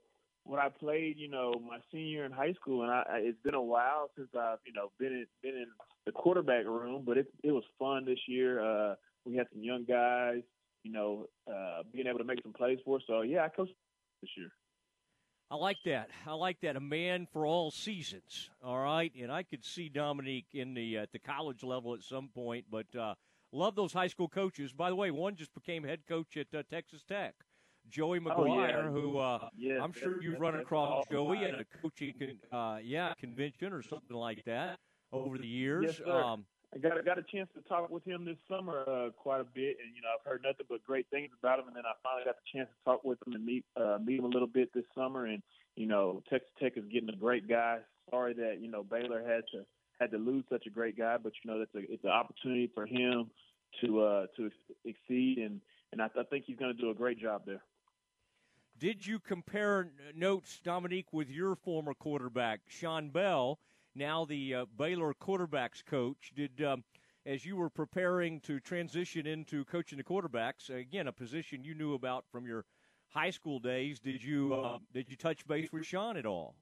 what I played, you know, my senior in high school, and I, it's been a while since I've you know been in been in the quarterback room, but it it was fun this year. Uh, we had some young guys, you know, uh, being able to make some plays for us. So yeah, I coached this year. I like that. I like that. A man for all seasons. All right, and I could see Dominique in the at the college level at some point, but uh, love those high school coaches. By the way, one just became head coach at uh, Texas Tech. Joey McGuire, oh, yeah. who uh, yes, I'm sure you've run across Joey at a coaching, uh, yeah, convention or something like that over the years. Yes, um, I got got a chance to talk with him this summer uh, quite a bit, and you know I've heard nothing but great things about him. And then I finally got the chance to talk with him and meet uh, meet him a little bit this summer. And you know Texas Tech is getting a great guy. Sorry that you know Baylor had to had to lose such a great guy, but you know that's a it's an opportunity for him to uh, to exceed, and and I, I think he's going to do a great job there. Did you compare notes, Dominique, with your former quarterback, Shawn Bell? Now the uh, Baylor quarterbacks coach. Did um, as you were preparing to transition into coaching the quarterbacks, again a position you knew about from your high school days, did you uh, did you touch base with Shawn at all?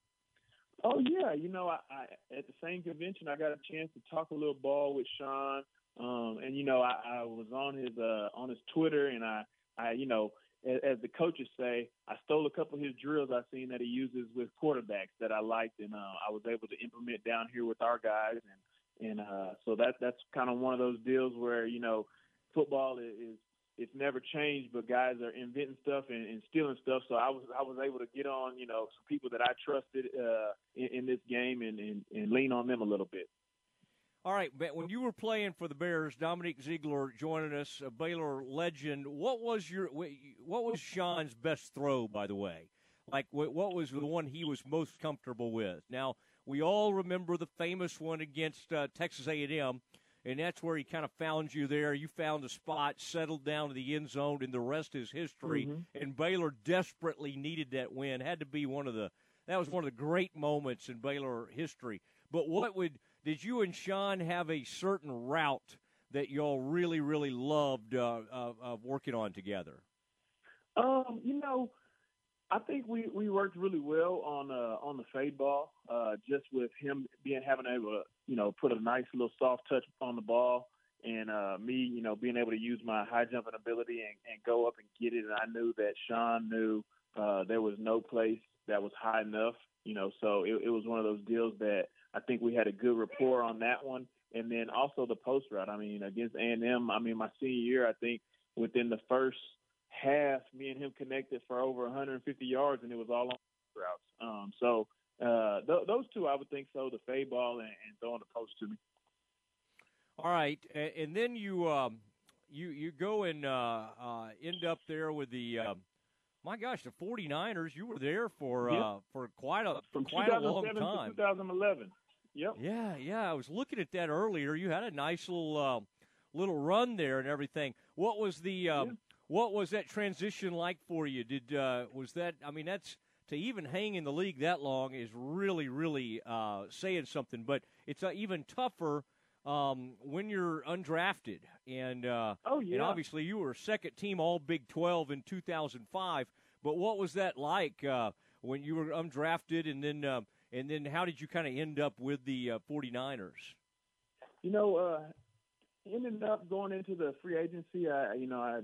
Oh yeah, you know, I, I at the same convention I got a chance to talk a little ball with Shawn, um, and you know, I, I was on his uh, on his Twitter, and I, I you know, as, the coaches say, I stole a couple of his drills I've seen that he uses with quarterbacks that I liked, and uh, I was able to implement down here with our guys, and and uh, so that that's kind of one of those deals where you know football is, is it's never changed, but guys are inventing stuff and, and stealing stuff. So I was I was able to get on you know some people that I trusted uh, in, in this game and, and and lean on them a little bit. All right, but when you were playing for the Bears, Dominique Zeigler joining us, a Baylor legend. What was your what was Shawn's best throw, by the way? Like what was the one he was most comfortable with? Now we all remember the famous one against uh, Texas A&M, and that's where he kind of found you there. You found a spot, settled down to the end zone, and the rest is history. Mm-hmm. And Baylor desperately needed that win. Had to be one of the that was one of the great moments in Baylor history. But what would did you and Shawn have a certain route that y'all really, really loved uh, uh, working on together? Um, you know, I think we, we worked really well on uh, on the fade ball, uh, just with him being having able to you know put a nice little soft touch on the ball, and uh, me you know being able to use my high jumping ability and, and go up and get it. And I knew that Shawn knew uh, there was no place that was high enough, you know. So it, it was one of those deals that I think we had a good rapport on that one, and then also the post route. I mean against A and M, I mean my senior year, I think within the first half, me and him connected for over 150 yards, and it was all on routes. Um, so uh, th- those two, I would think so: the fade ball and, and throwing the post to me. All right, and then you um, you you go and uh, uh, end up there with the. Uh, my gosh, the 49ers! You were there for uh, for quite a from quite a long time. 2011. Yep. Yeah, yeah. I was looking at that earlier. You had a nice little uh, little run there and everything. What was the um, yeah. what was that transition like for you? Did uh, was that? I mean, that's to even hang in the league that long is really really uh, saying something. But it's uh, even tougher um, when you're undrafted. And uh, oh yeah, and obviously you were second team All Big Twelve in 2005. But what was that like uh, when you were undrafted, and then uh, and then how did you kind of end up with the uh, 49ers? You know, uh, ended up going into the free agency. I, you know, I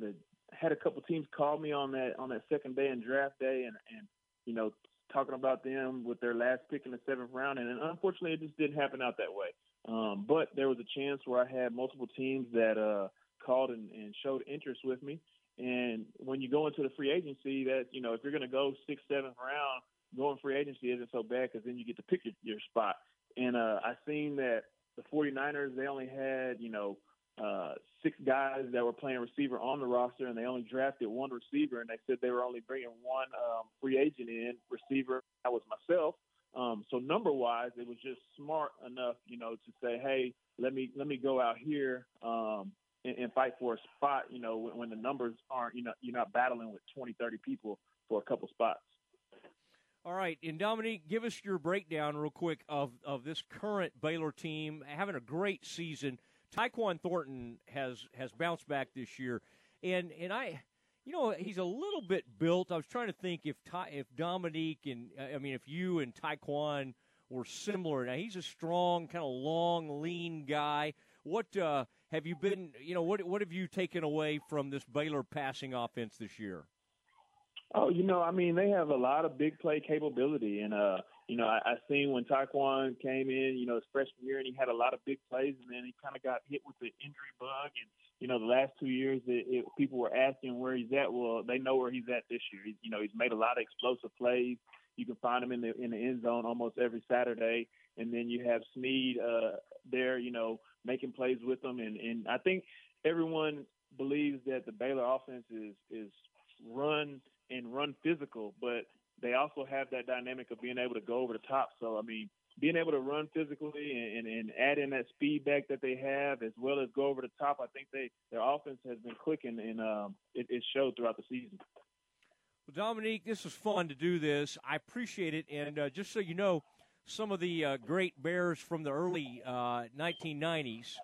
had a, couple teams call me on that on that second day and draft day, and and you know, talking about them with their last pick in the seventh round, and, and unfortunately, it just didn't happen out that way. Um, but there was a chance where I had multiple teams that uh, called and, and showed interest with me. And when you go into the free agency, that you know, if you're going to go sixth, seventh round, going free agency isn't so bad because then you get to pick your, your spot. And uh, I seen that the 49ers they only had you know uh, six guys that were playing receiver on the roster, and they only drafted one receiver, and they said they were only bringing one um, free agent in receiver. That was myself. Um, so number wise, it was just smart enough, you know, to say, hey, let me let me go out here um, and, and fight for a spot. You know, when, when the numbers aren't, you know, you're not battling with 20, 30 people for a couple spots. All right, and Dominique, give us your breakdown real quick of of this current Baylor team having a great season. Tyquan Thornton has has bounced back this year, and and I, you know, he's a little bit built. I was trying to think if Ty, if Dominique and I mean if you and Tyquan were similar. Now he's a strong, kind of long, lean guy. What uh, have you been? You know, what what have you taken away from this Baylor passing offense this year? Oh, you know, I mean, they have a lot of big play capability, and uh, you know, I, I seen when Tyquan came in, you know, his freshman year, and he had a lot of big plays, and then he kind of got hit with the injury bug, and you know, the last two years, it, it, people were asking where he's at. Well, they know where he's at this year. He's, you know, he's made a lot of explosive plays. You can find him in the in the end zone almost every Saturday, and then you have Sneed uh, there, you know, making plays with them, and and I think everyone believes that the Baylor offense is is run and run physical, but they also have that dynamic of being able to go over the top. So, I mean, being able to run physically and, and, and add in that speed back that they have, as well as go over the top, I think they their offense has been clicking, and um, it, it showed throughout the season. Well, Dominique, this was fun to do this. I appreciate it, and uh, just so you know, some of the uh, great Bears from the early uh, 1990s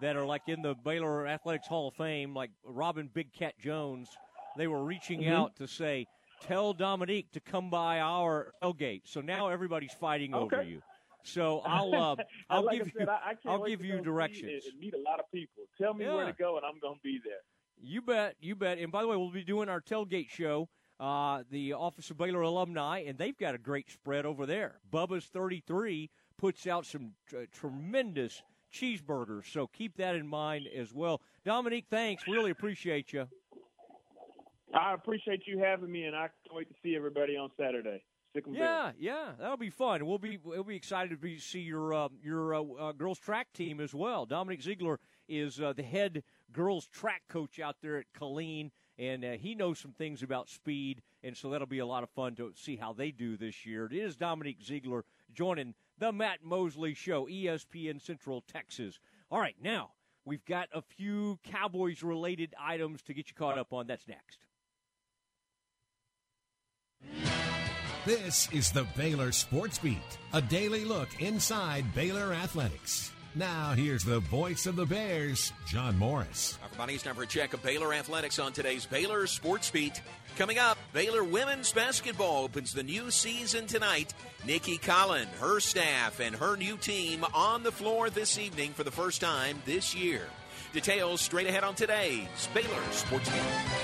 that are like in the Baylor Athletics Hall of Fame, like Robin Big Cat Jones they were reaching mm-hmm. out to say, "Tell Dominique to come by our tailgate." So now everybody's fighting okay. over you. So I'll uh, I'll like give said, you I, I will give you directions. And meet a lot of people. Tell me yeah. where to go, and I'm going to be there. You bet, you bet. And by the way, we'll be doing our tailgate show. Uh, the Office of Baylor Alumni, and they've got a great spread over there. Bubba's 33 puts out some t- tremendous cheeseburgers, so keep that in mind as well. Dominique, thanks. Really appreciate you. I appreciate you having me, and I can't wait to see everybody on Saturday. Yeah, yeah, that'll be fun. We'll be we'll be excited to be, see your uh, your uh, uh, girls track team as well. Dominic Zeigler is uh, the head girls track coach out there at Killeen, and uh, he knows some things about speed, and so that'll be a lot of fun to see how they do this year. It is Dominic Zeigler joining the Matt Mosley Show, ESPN Central Texas. All right, now we've got a few Cowboys related items to get you caught up on. That's next. This is the Baylor Sports Beat, a daily look inside Baylor athletics. Now, here's the voice of the Bears, John Morris. Everybody, it's time for a check of Baylor Athletics on today's Baylor Sports Beat. Coming up, Baylor women's basketball opens the new season tonight. Nicki Collen, her staff, and her new team on the floor this evening for the first time this year. Details straight ahead on today's Baylor Sports Beat.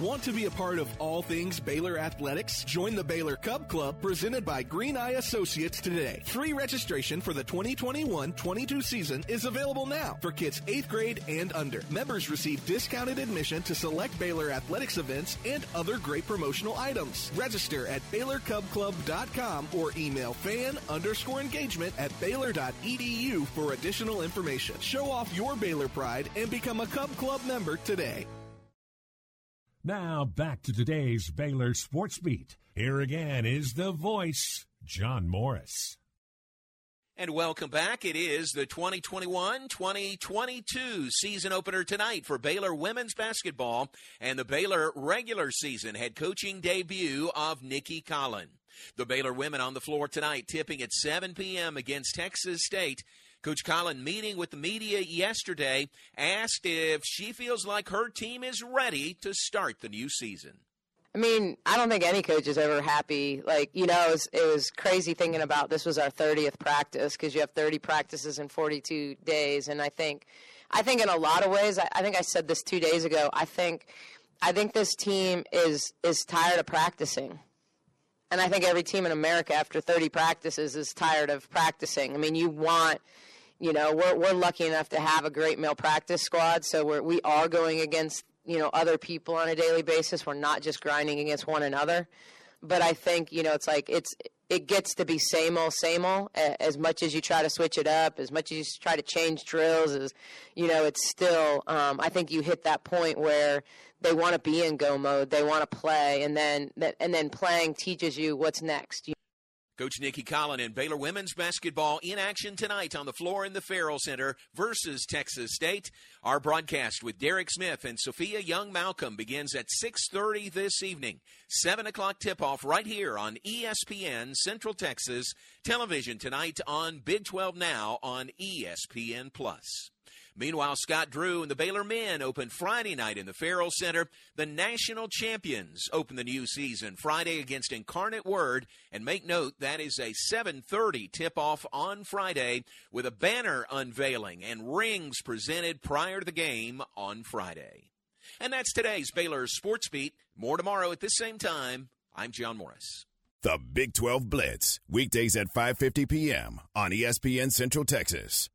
Want to be a part of all things Baylor athletics? Join the Baylor Cub Club presented by Green Eye Associates today. Free registration for the 2021-22 season is available now for kids 8th grade and under. Members receive discounted admission to select Baylor athletics events and other great promotional items. Register at BaylorCubClub.com or email fan underscore engagement at Baylor.edu for additional information. Show off your Baylor pride and become a Cub Club member today. Now back to today's Baylor Sports Beat. Here again is the voice, John Morris. And welcome back. It is the 2021 2022 season opener tonight for Baylor women's basketball and the Baylor regular season head coaching debut of Nicki Collen. The Baylor women on the floor tonight, tipping at 7 p.m. against Texas State. Coach Collen, meeting with the media yesterday, asked if she feels like her team is ready to start the new season. I mean, I don't think any coach is ever happy. Like, you know, it was, it was crazy thinking about this was our 30th practice because you have 30 practices in 42 days. And I think, I think in a lot of ways, I, I think I said this two days ago. I think, I think this team is is tired of practicing. And I think every team in America after 30 practices is tired of practicing. I mean, you want you know, we're we're lucky enough to have a great male practice squad, so we're we are going against you know other people on a daily basis. We're not just grinding against one another. But I think you know it's like it's it gets to be same old same old as much as you try to switch it up as much as you try to change drills as you know it's still um, i think you hit that point where they want to be in go mode they want to play and then and then playing teaches you what's next you Coach Nicki Collen and Baylor women's basketball in action tonight on the floor in the Ferrell Center versus Texas State. Our broadcast with Derek Smith and Sophia Young Malcolm begins at 6:30 this evening. 7 o'clock tip-off right here on ESPN Central Texas television tonight on Big 12 Now on ESPN Plus. Meanwhile, Scott Drew and the Baylor men open Friday night in the Ferrell Center. The national champions open the new season Friday against Incarnate Word. And make note that is a 7:30 tip-off on Friday with a banner unveiling and rings presented prior to the game on Friday. And that's today's Baylor Sports Beat. More tomorrow at this same time. I'm John Morris. The Big 12 Blitz, weekdays at 5:50 p.m. on ESPN Central Texas.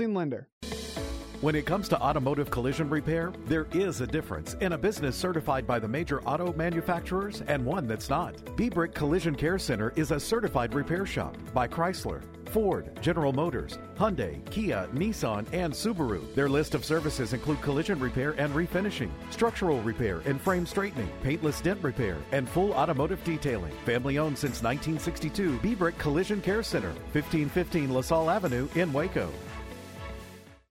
housing lender. When it comes to automotive collision repair, there is a difference in a business certified by the major auto manufacturers and one that's not. Bebrick Collision Care Center is a certified repair shop by Chrysler, Ford, General Motors, Hyundai, Kia, Nissan, and Subaru. Their list of services include collision repair and refinishing, structural repair and frame straightening, paintless dent repair, and full automotive detailing. Family owned since 1962, Bebrick Collision Care Center, 1515 LaSalle Avenue in Waco.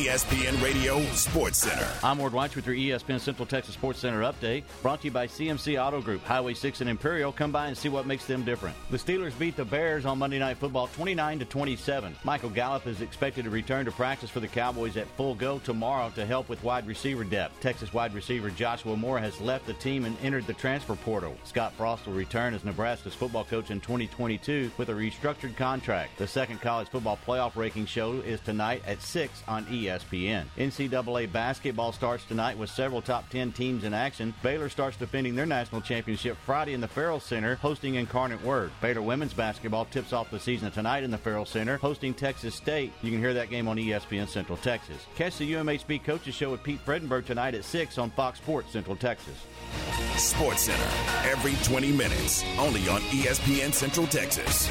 ESPN Radio Sports Center. I'm Ward White with your ESPN Central Texas Sports Center update, brought to you by CMC Auto Group, Highway 6 and Imperial. Come by and see what makes them different. The Steelers beat the Bears on Monday Night Football 29 to 27. Michael Gallup is expected to return to practice for the Cowboys at full go tomorrow to help with wide receiver depth. Texas wide receiver Joshua Moore has left the team and entered the transfer portal. Scott Frost will return as Nebraska's football coach in 2022 with a restructured contract. The second college football playoff ranking show is tonight at 6 on ESPN. ESPN. NCAA basketball starts tonight with several top 10 teams in action. Baylor starts defending their national championship Friday in the Ferrell Center, hosting Incarnate Word. Baylor women's basketball tips off the season tonight in the Ferrell Center, hosting Texas State. You can hear that game on ESPN Central Texas. Catch the UMHB Coaches Show with Pete Fredenburg tonight at 6 on Fox Sports Central Texas. Sports Center, every 20 minutes, only on ESPN Central Texas.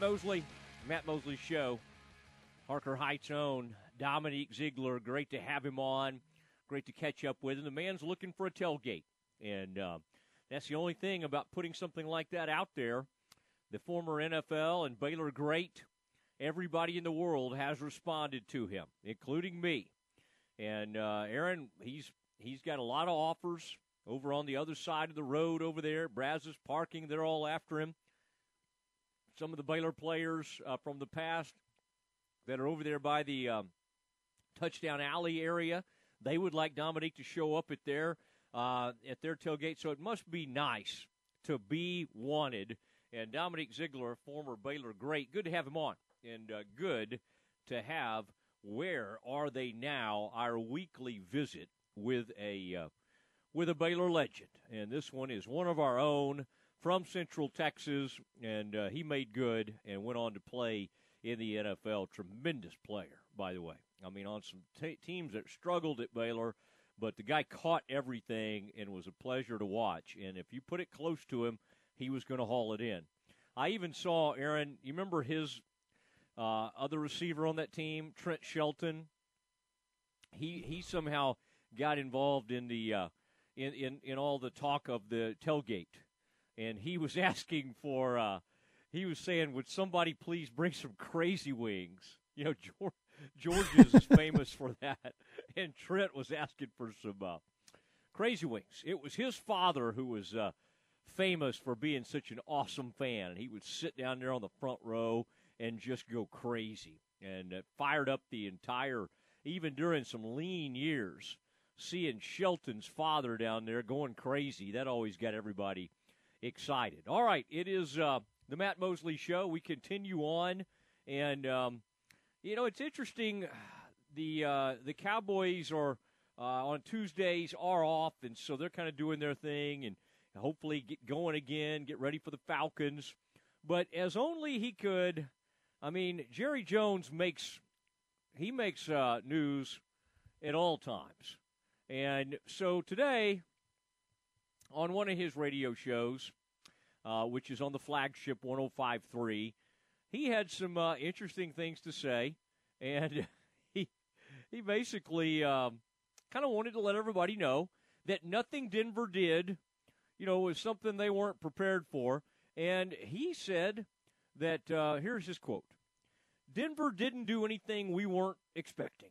Mosley, Matt Mosley Show. Harker Heights' own Dominique Zeigler. Great to have him on. Great to catch up with. And the man's looking for a tailgate. And uh, that's the only thing about putting something like that out there. The former NFL and Baylor great, everybody in the world has responded to him, including me. And uh, Aaron, he's he's got a lot of offers over on the other side of the road over there. Brazos parking, they're all after him some of the Baylor players uh, from the past that are over there by the um, touchdown alley area. They would like Dominique to show up at their uh, at their tailgate. So it must be nice to be wanted. And Dominique Zeigler, former Baylor great, good to have him on, and uh, good to have. Where are they now? Our weekly visit with a uh, with a Baylor legend, and this one is one of our own from Central Texas, and uh, he made good and went on to play in the NFL. Tremendous player, by the way. I mean, on some t- teams that struggled at Baylor, but the guy caught everything and was a pleasure to watch. And if you put it close to him, he was going to haul it in. I even saw Aaron. You remember his uh, other receiver on that team, Trent Shelton. He he somehow got involved in the uh, in, in in all the talk of the tailgate and he was asking for. Uh, he was saying, "Would somebody please bring some crazy wings?" You know, George, George is famous for that, and Trent was asking for some uh, crazy wings. It was his father who was uh, famous for being such an awesome fan, and he would sit down there on the front row and just go crazy, and it fired up the entire. Even during some lean years, seeing Shelton's father down there going crazy, that always got everybody excited. All right, it is uh, the Matt Mosley Show. We continue on, and um, you know it's interesting. The uh, the Cowboys are uh, on Tuesdays are off, and so they're kind of doing their thing, and hopefully get going again, get ready for the Falcons. But as only he could, I mean, Jerry Jones makes he makes uh, news at all times, and so today on one of his radio shows, uh, which is on the flagship 1053. He had some uh, interesting things to say, and he he basically um, kind of wanted to let everybody know that nothing Denver did, you know, was something they weren't prepared for. And he said that uh, here's his quote: "Denver didn't do anything we weren't expecting.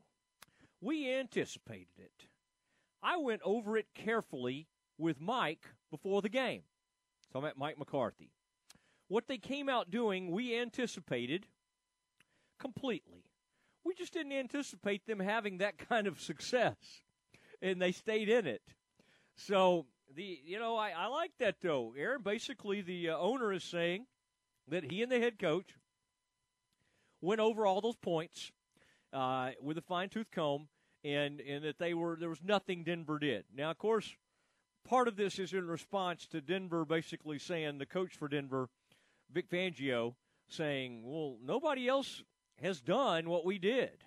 We anticipated it. I went over it carefully with Mike before the game. So I'm at Mike McCarthy. What they came out doing, we anticipated completely. We just didn't anticipate them having that kind of success, and they stayed in it. So the you know I, I like that though, Aaron. Basically, the uh, owner is saying that he and the head coach went over all those points uh, with a fine tooth comb, and and that they were there was nothing Denver did. Now, of course, part of this is in response to Denver basically saying the coach for Denver, Vic Fangio, saying, "Well, nobody else has done what we did,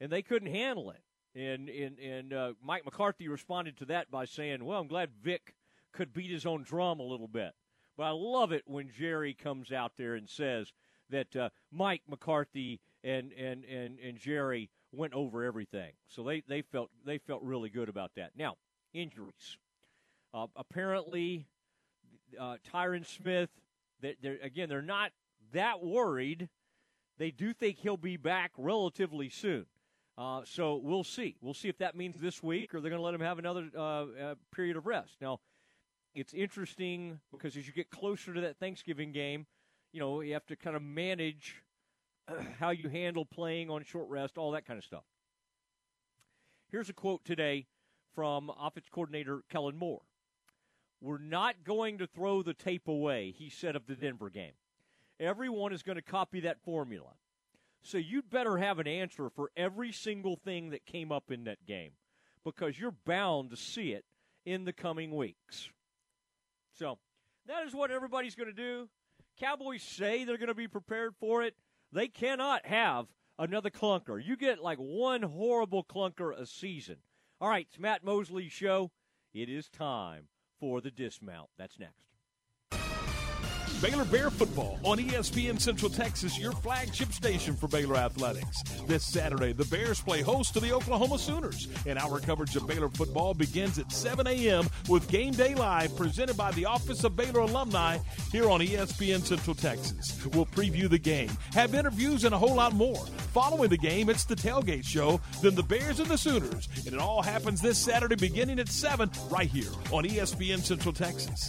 and they couldn't handle it." And and and uh, Mike McCarthy responded to that by saying, "Well, I'm glad Vic could beat his own drum a little bit." But I love it when Jerry comes out there and says that uh, Mike McCarthy and, and, and, and Jerry went over everything. So they, they felt they felt really good about that. Now, injuries. Uh, apparently, uh, Tyron Smith. They're, again, they're not that worried. They do think he'll be back relatively soon. Uh, so we'll see. We'll see if that means this week or they're going to let him have another uh, uh, period of rest. Now, it's interesting because as you get closer to that Thanksgiving game, you know, you have to kind of manage how you handle playing on short rest, all that kind of stuff. Here's a quote today from offense coordinator Kellen Moore. We're not going to throw the tape away, he said of the Denver game. Everyone is going to copy that formula. So you'd better have an answer for every single thing that came up in that game because you're bound to see it in the coming weeks. So that is what everybody's going to do. Cowboys say they're going to be prepared for it. They cannot have another clunker. You get like one horrible clunker a season. All right, it's Matt Mosley's show. It is time for the dismount. That's next. Baylor Bear Football on ESPN Central Texas, your flagship station for Baylor Athletics. This Saturday, the Bears play host to the Oklahoma Sooners, and our coverage of Baylor football begins at 7 a.m. with Game Day Live presented by the Office of Baylor Alumni here on ESPN Central Texas. We'll preview the game, have interviews, and a whole lot more. Following the game, it's the tailgate show, then the Bears and the Sooners, and it all happens this Saturday beginning at 7 right here on ESPN Central Texas.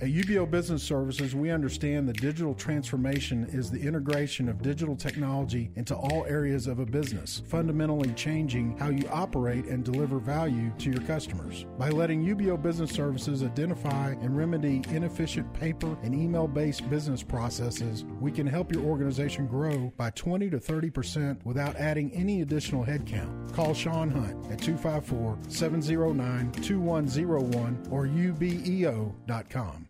At UBEO Business Services, we understand that digital transformation is the integration of digital technology into all areas of a business, fundamentally changing how you operate and deliver value to your customers. By letting UBEO Business Services identify and remedy inefficient paper and email based business processes, we can help your organization grow by 20 to 30% without adding any additional headcount. Call Sean Hunt at 254 709 2101 or ubeo.com.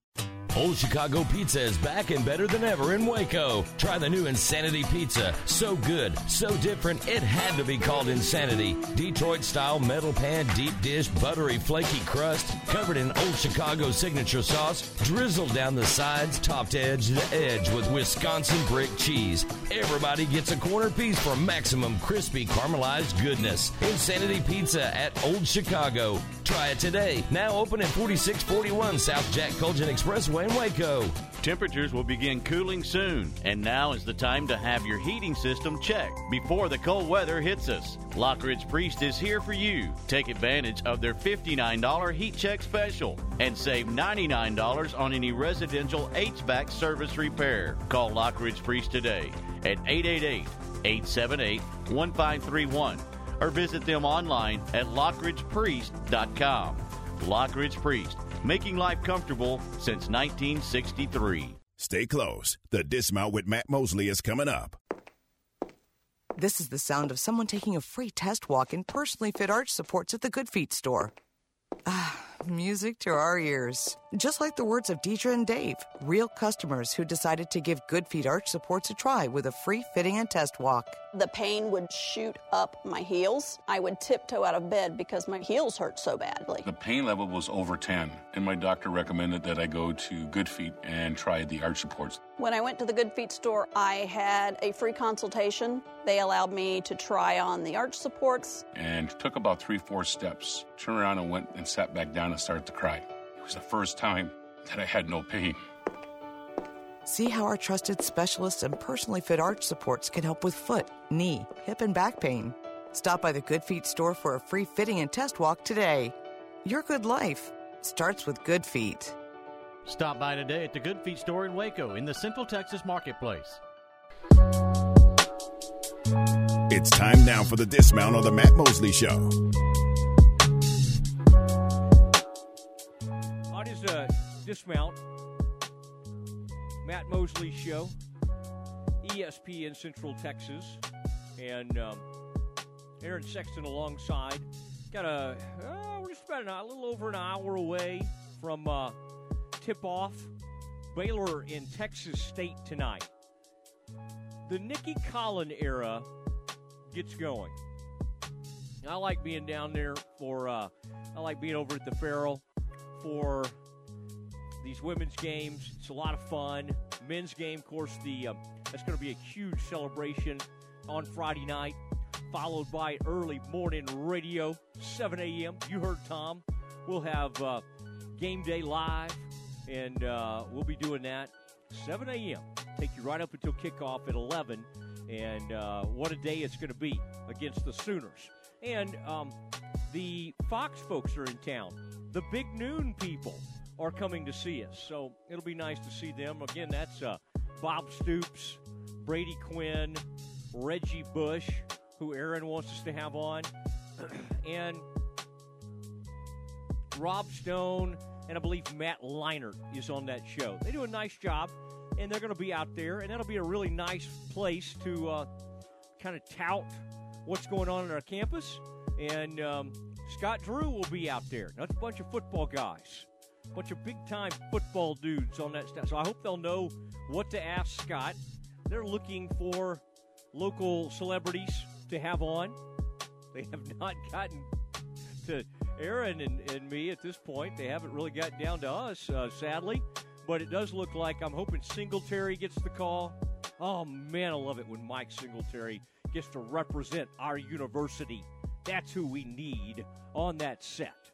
Old Chicago Pizza is back and better than ever in Waco. Try the new Insanity Pizza. So good, so different, it had to be called Insanity. Detroit style metal pan, deep dish, buttery, flaky crust, covered in Old Chicago signature sauce, drizzled down the sides, topped edge to edge with Wisconsin brick cheese. Everybody gets a corner piece for maximum crispy caramelized goodness. Insanity Pizza at Old Chicago. Try it today. Now open at 4641 South Jack Kultgen Expressway in Waco. Temperatures will begin cooling soon, and now is the time to have your heating system checked before the cold weather hits us. Lochridge Priest is here for you. Take advantage of their $59 heat check special and save $99 on any residential HVAC service repair. Call Lochridge Priest today at 888 878 1531 or visit them online at lochridgepriest.com. Lochridge Priest, making life comfortable since 1963. Stay close. The Dismount with Matt Mosley is coming up. This is the sound of someone taking a free test walk in personally fit arch supports at the Good Feet store. Ah, music to our ears. Just like the words of Deidre and Dave, real customers who decided to give Good Feet arch supports a try with a free fitting and test walk. The pain would shoot up my heels. I would tiptoe out of bed because my heels hurt so badly. The pain level was over 10, and my doctor recommended that I go to Good Feet and try the arch supports. When I went to the Good Feet store, I had a free consultation. They allowed me to try on the arch supports. And took about three, four steps, turned around and went and sat back down and started to cry. It was the first time that I had no pain. See how our trusted specialists and personally fit arch supports can help with foot, knee, hip, and back pain. Stop by the Good Feet store for a free fitting and test walk today. Your good life starts with Good Feet. Stop by today at the Good Feet store in Waco in the Central Texas Marketplace. It's time now for the dismount on the Matt Mosley Show. Dismount, Matt Mosley Show, ESPN Central Texas, and um, Aaron Sexton alongside. Got a, uh, we're just about an, a little over an hour away from uh, tip off. Baylor in Texas State tonight. The Nicki Collen era gets going. I like being down there for, uh, I like being over at the Ferrell for these women's games. It's a lot of fun. Men's game, of course, the uh, that's going to be a huge celebration on Friday night, followed by early morning radio, 7 a.m. You heard Tom. We'll have uh, game day live, and uh, we'll be doing that 7 a.m. Take you right up until kickoff at 11, and uh, what a day it's going to be against the Sooners. And um, the Fox folks are in town. The Big Noon people are coming to see us, so it'll be nice to see them. Again, that's uh, Bob Stoops, Brady Quinn, Reggie Bush, who Aaron wants us to have on, and Rob Stone, and I believe Matt Leinart is on that show. They do a nice job, and they're going to be out there, and that'll be a really nice place to uh, kind of tout what's going on on our campus. And um, Scott Drew will be out there. That's a bunch of football guys, bunch of big time football dudes on that staff. So I hope they'll know what to ask Scott. They're looking for local celebrities to have on. They have not gotten to Aaron and, and me at this point. They haven't really gotten down to us, uh, sadly. But it does look like I'm hoping Singletary gets the call. Oh, man, I love it when Mike Singletary gets to represent our university. That's who we need on that set.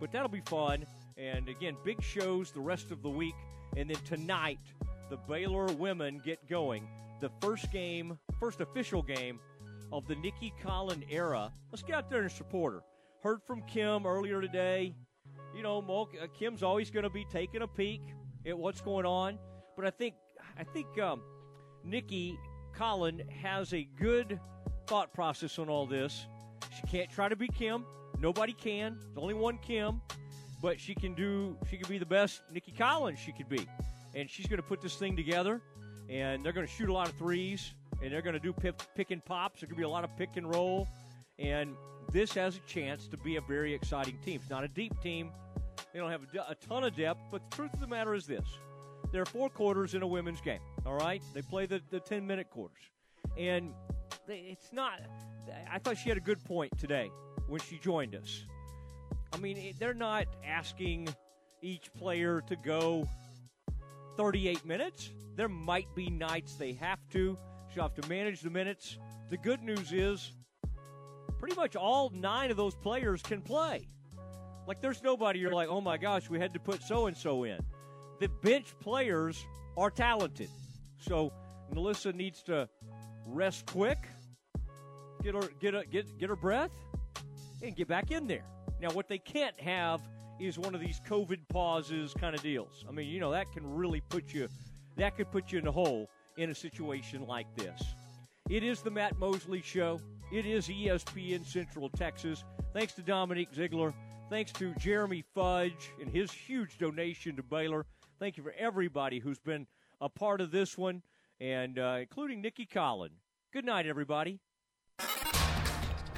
But that'll be fun. And again, big shows the rest of the week. And then tonight, the Baylor women get going. The first game, first official game of the Nicki Collen era. Let's get out there and support her. Heard from Kim earlier today. You know, uh, Kim's always going to be taking a peek at what's going on. But I think, I think um, Nicki Collen has a good thought process on all this. She can't try to be Kim. Nobody can. There's only one Kim. But she can do. She can be the best Nicki Collens she could be, and she's going to put this thing together. And they're going to shoot a lot of threes, and they're going to do pick, pick and pops. There's going to be a lot of pick and roll, and this has a chance to be a very exciting team. It's not a deep team. They don't have a, a ton of depth, but the truth of the matter is this: there are four quarters in a women's game. All right, they play the the ten minute quarters, and it's not. I thought she had a good point today when she joined us. I mean, they're not asking each player to go 38 minutes. There might be nights they have to. She'll have to manage the minutes. The good news is, pretty much all nine of those players can play. Like, there's nobody you're like, oh my gosh, we had to put so and so in. The bench players are talented. So, NaLyssa needs to rest quick, get her get a, get get her breath, and get back in there. Now, what they can't have is one of these COVID pauses kind of deals. I mean, you know that can really put you that could put you in a hole in a situation like this. It is the Matt Mosley Show. It is ESPN Central Texas. Thanks to Dominique Zeigler. Thanks to Jeremy Fudge and his huge donation to Baylor. Thank you for everybody who's been a part of this one, and uh, including Nicki Collen. Good night, everybody.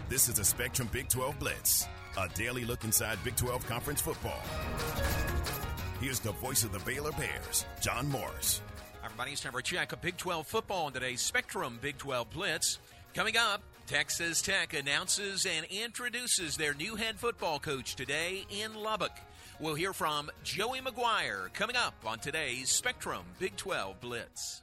This is the Spectrum Big 12 Blitz, a daily look inside Big 12 conference football. Here's the voice of the Baylor Bears, John Morris. Everybody, it's time for a check of Big 12 football in today's Spectrum Big 12 Blitz. Coming up, Texas Tech announces and introduces their new head football coach today in Lubbock. We'll hear from Joey McGuire coming up on today's Spectrum Big 12 Blitz.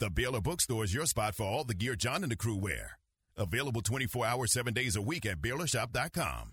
The Baylor Bookstore is your spot for all the gear John and the crew wear. Available 24 hours, 7 days a week at BaylorShop.com.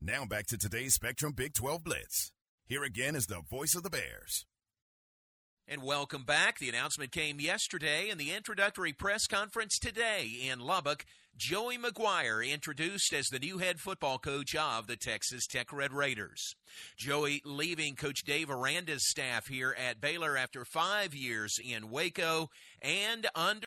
Now back to today's Spectrum Big 12 Blitz. Here again is the voice of the Bears. And welcome back. The announcement came yesterday in the introductory press conference today in Lubbock. Joey McGuire introduced as the new head football coach of the Texas Tech Red Raiders. Joey leaving Coach Dave Aranda's staff here at Baylor after five years in Waco and under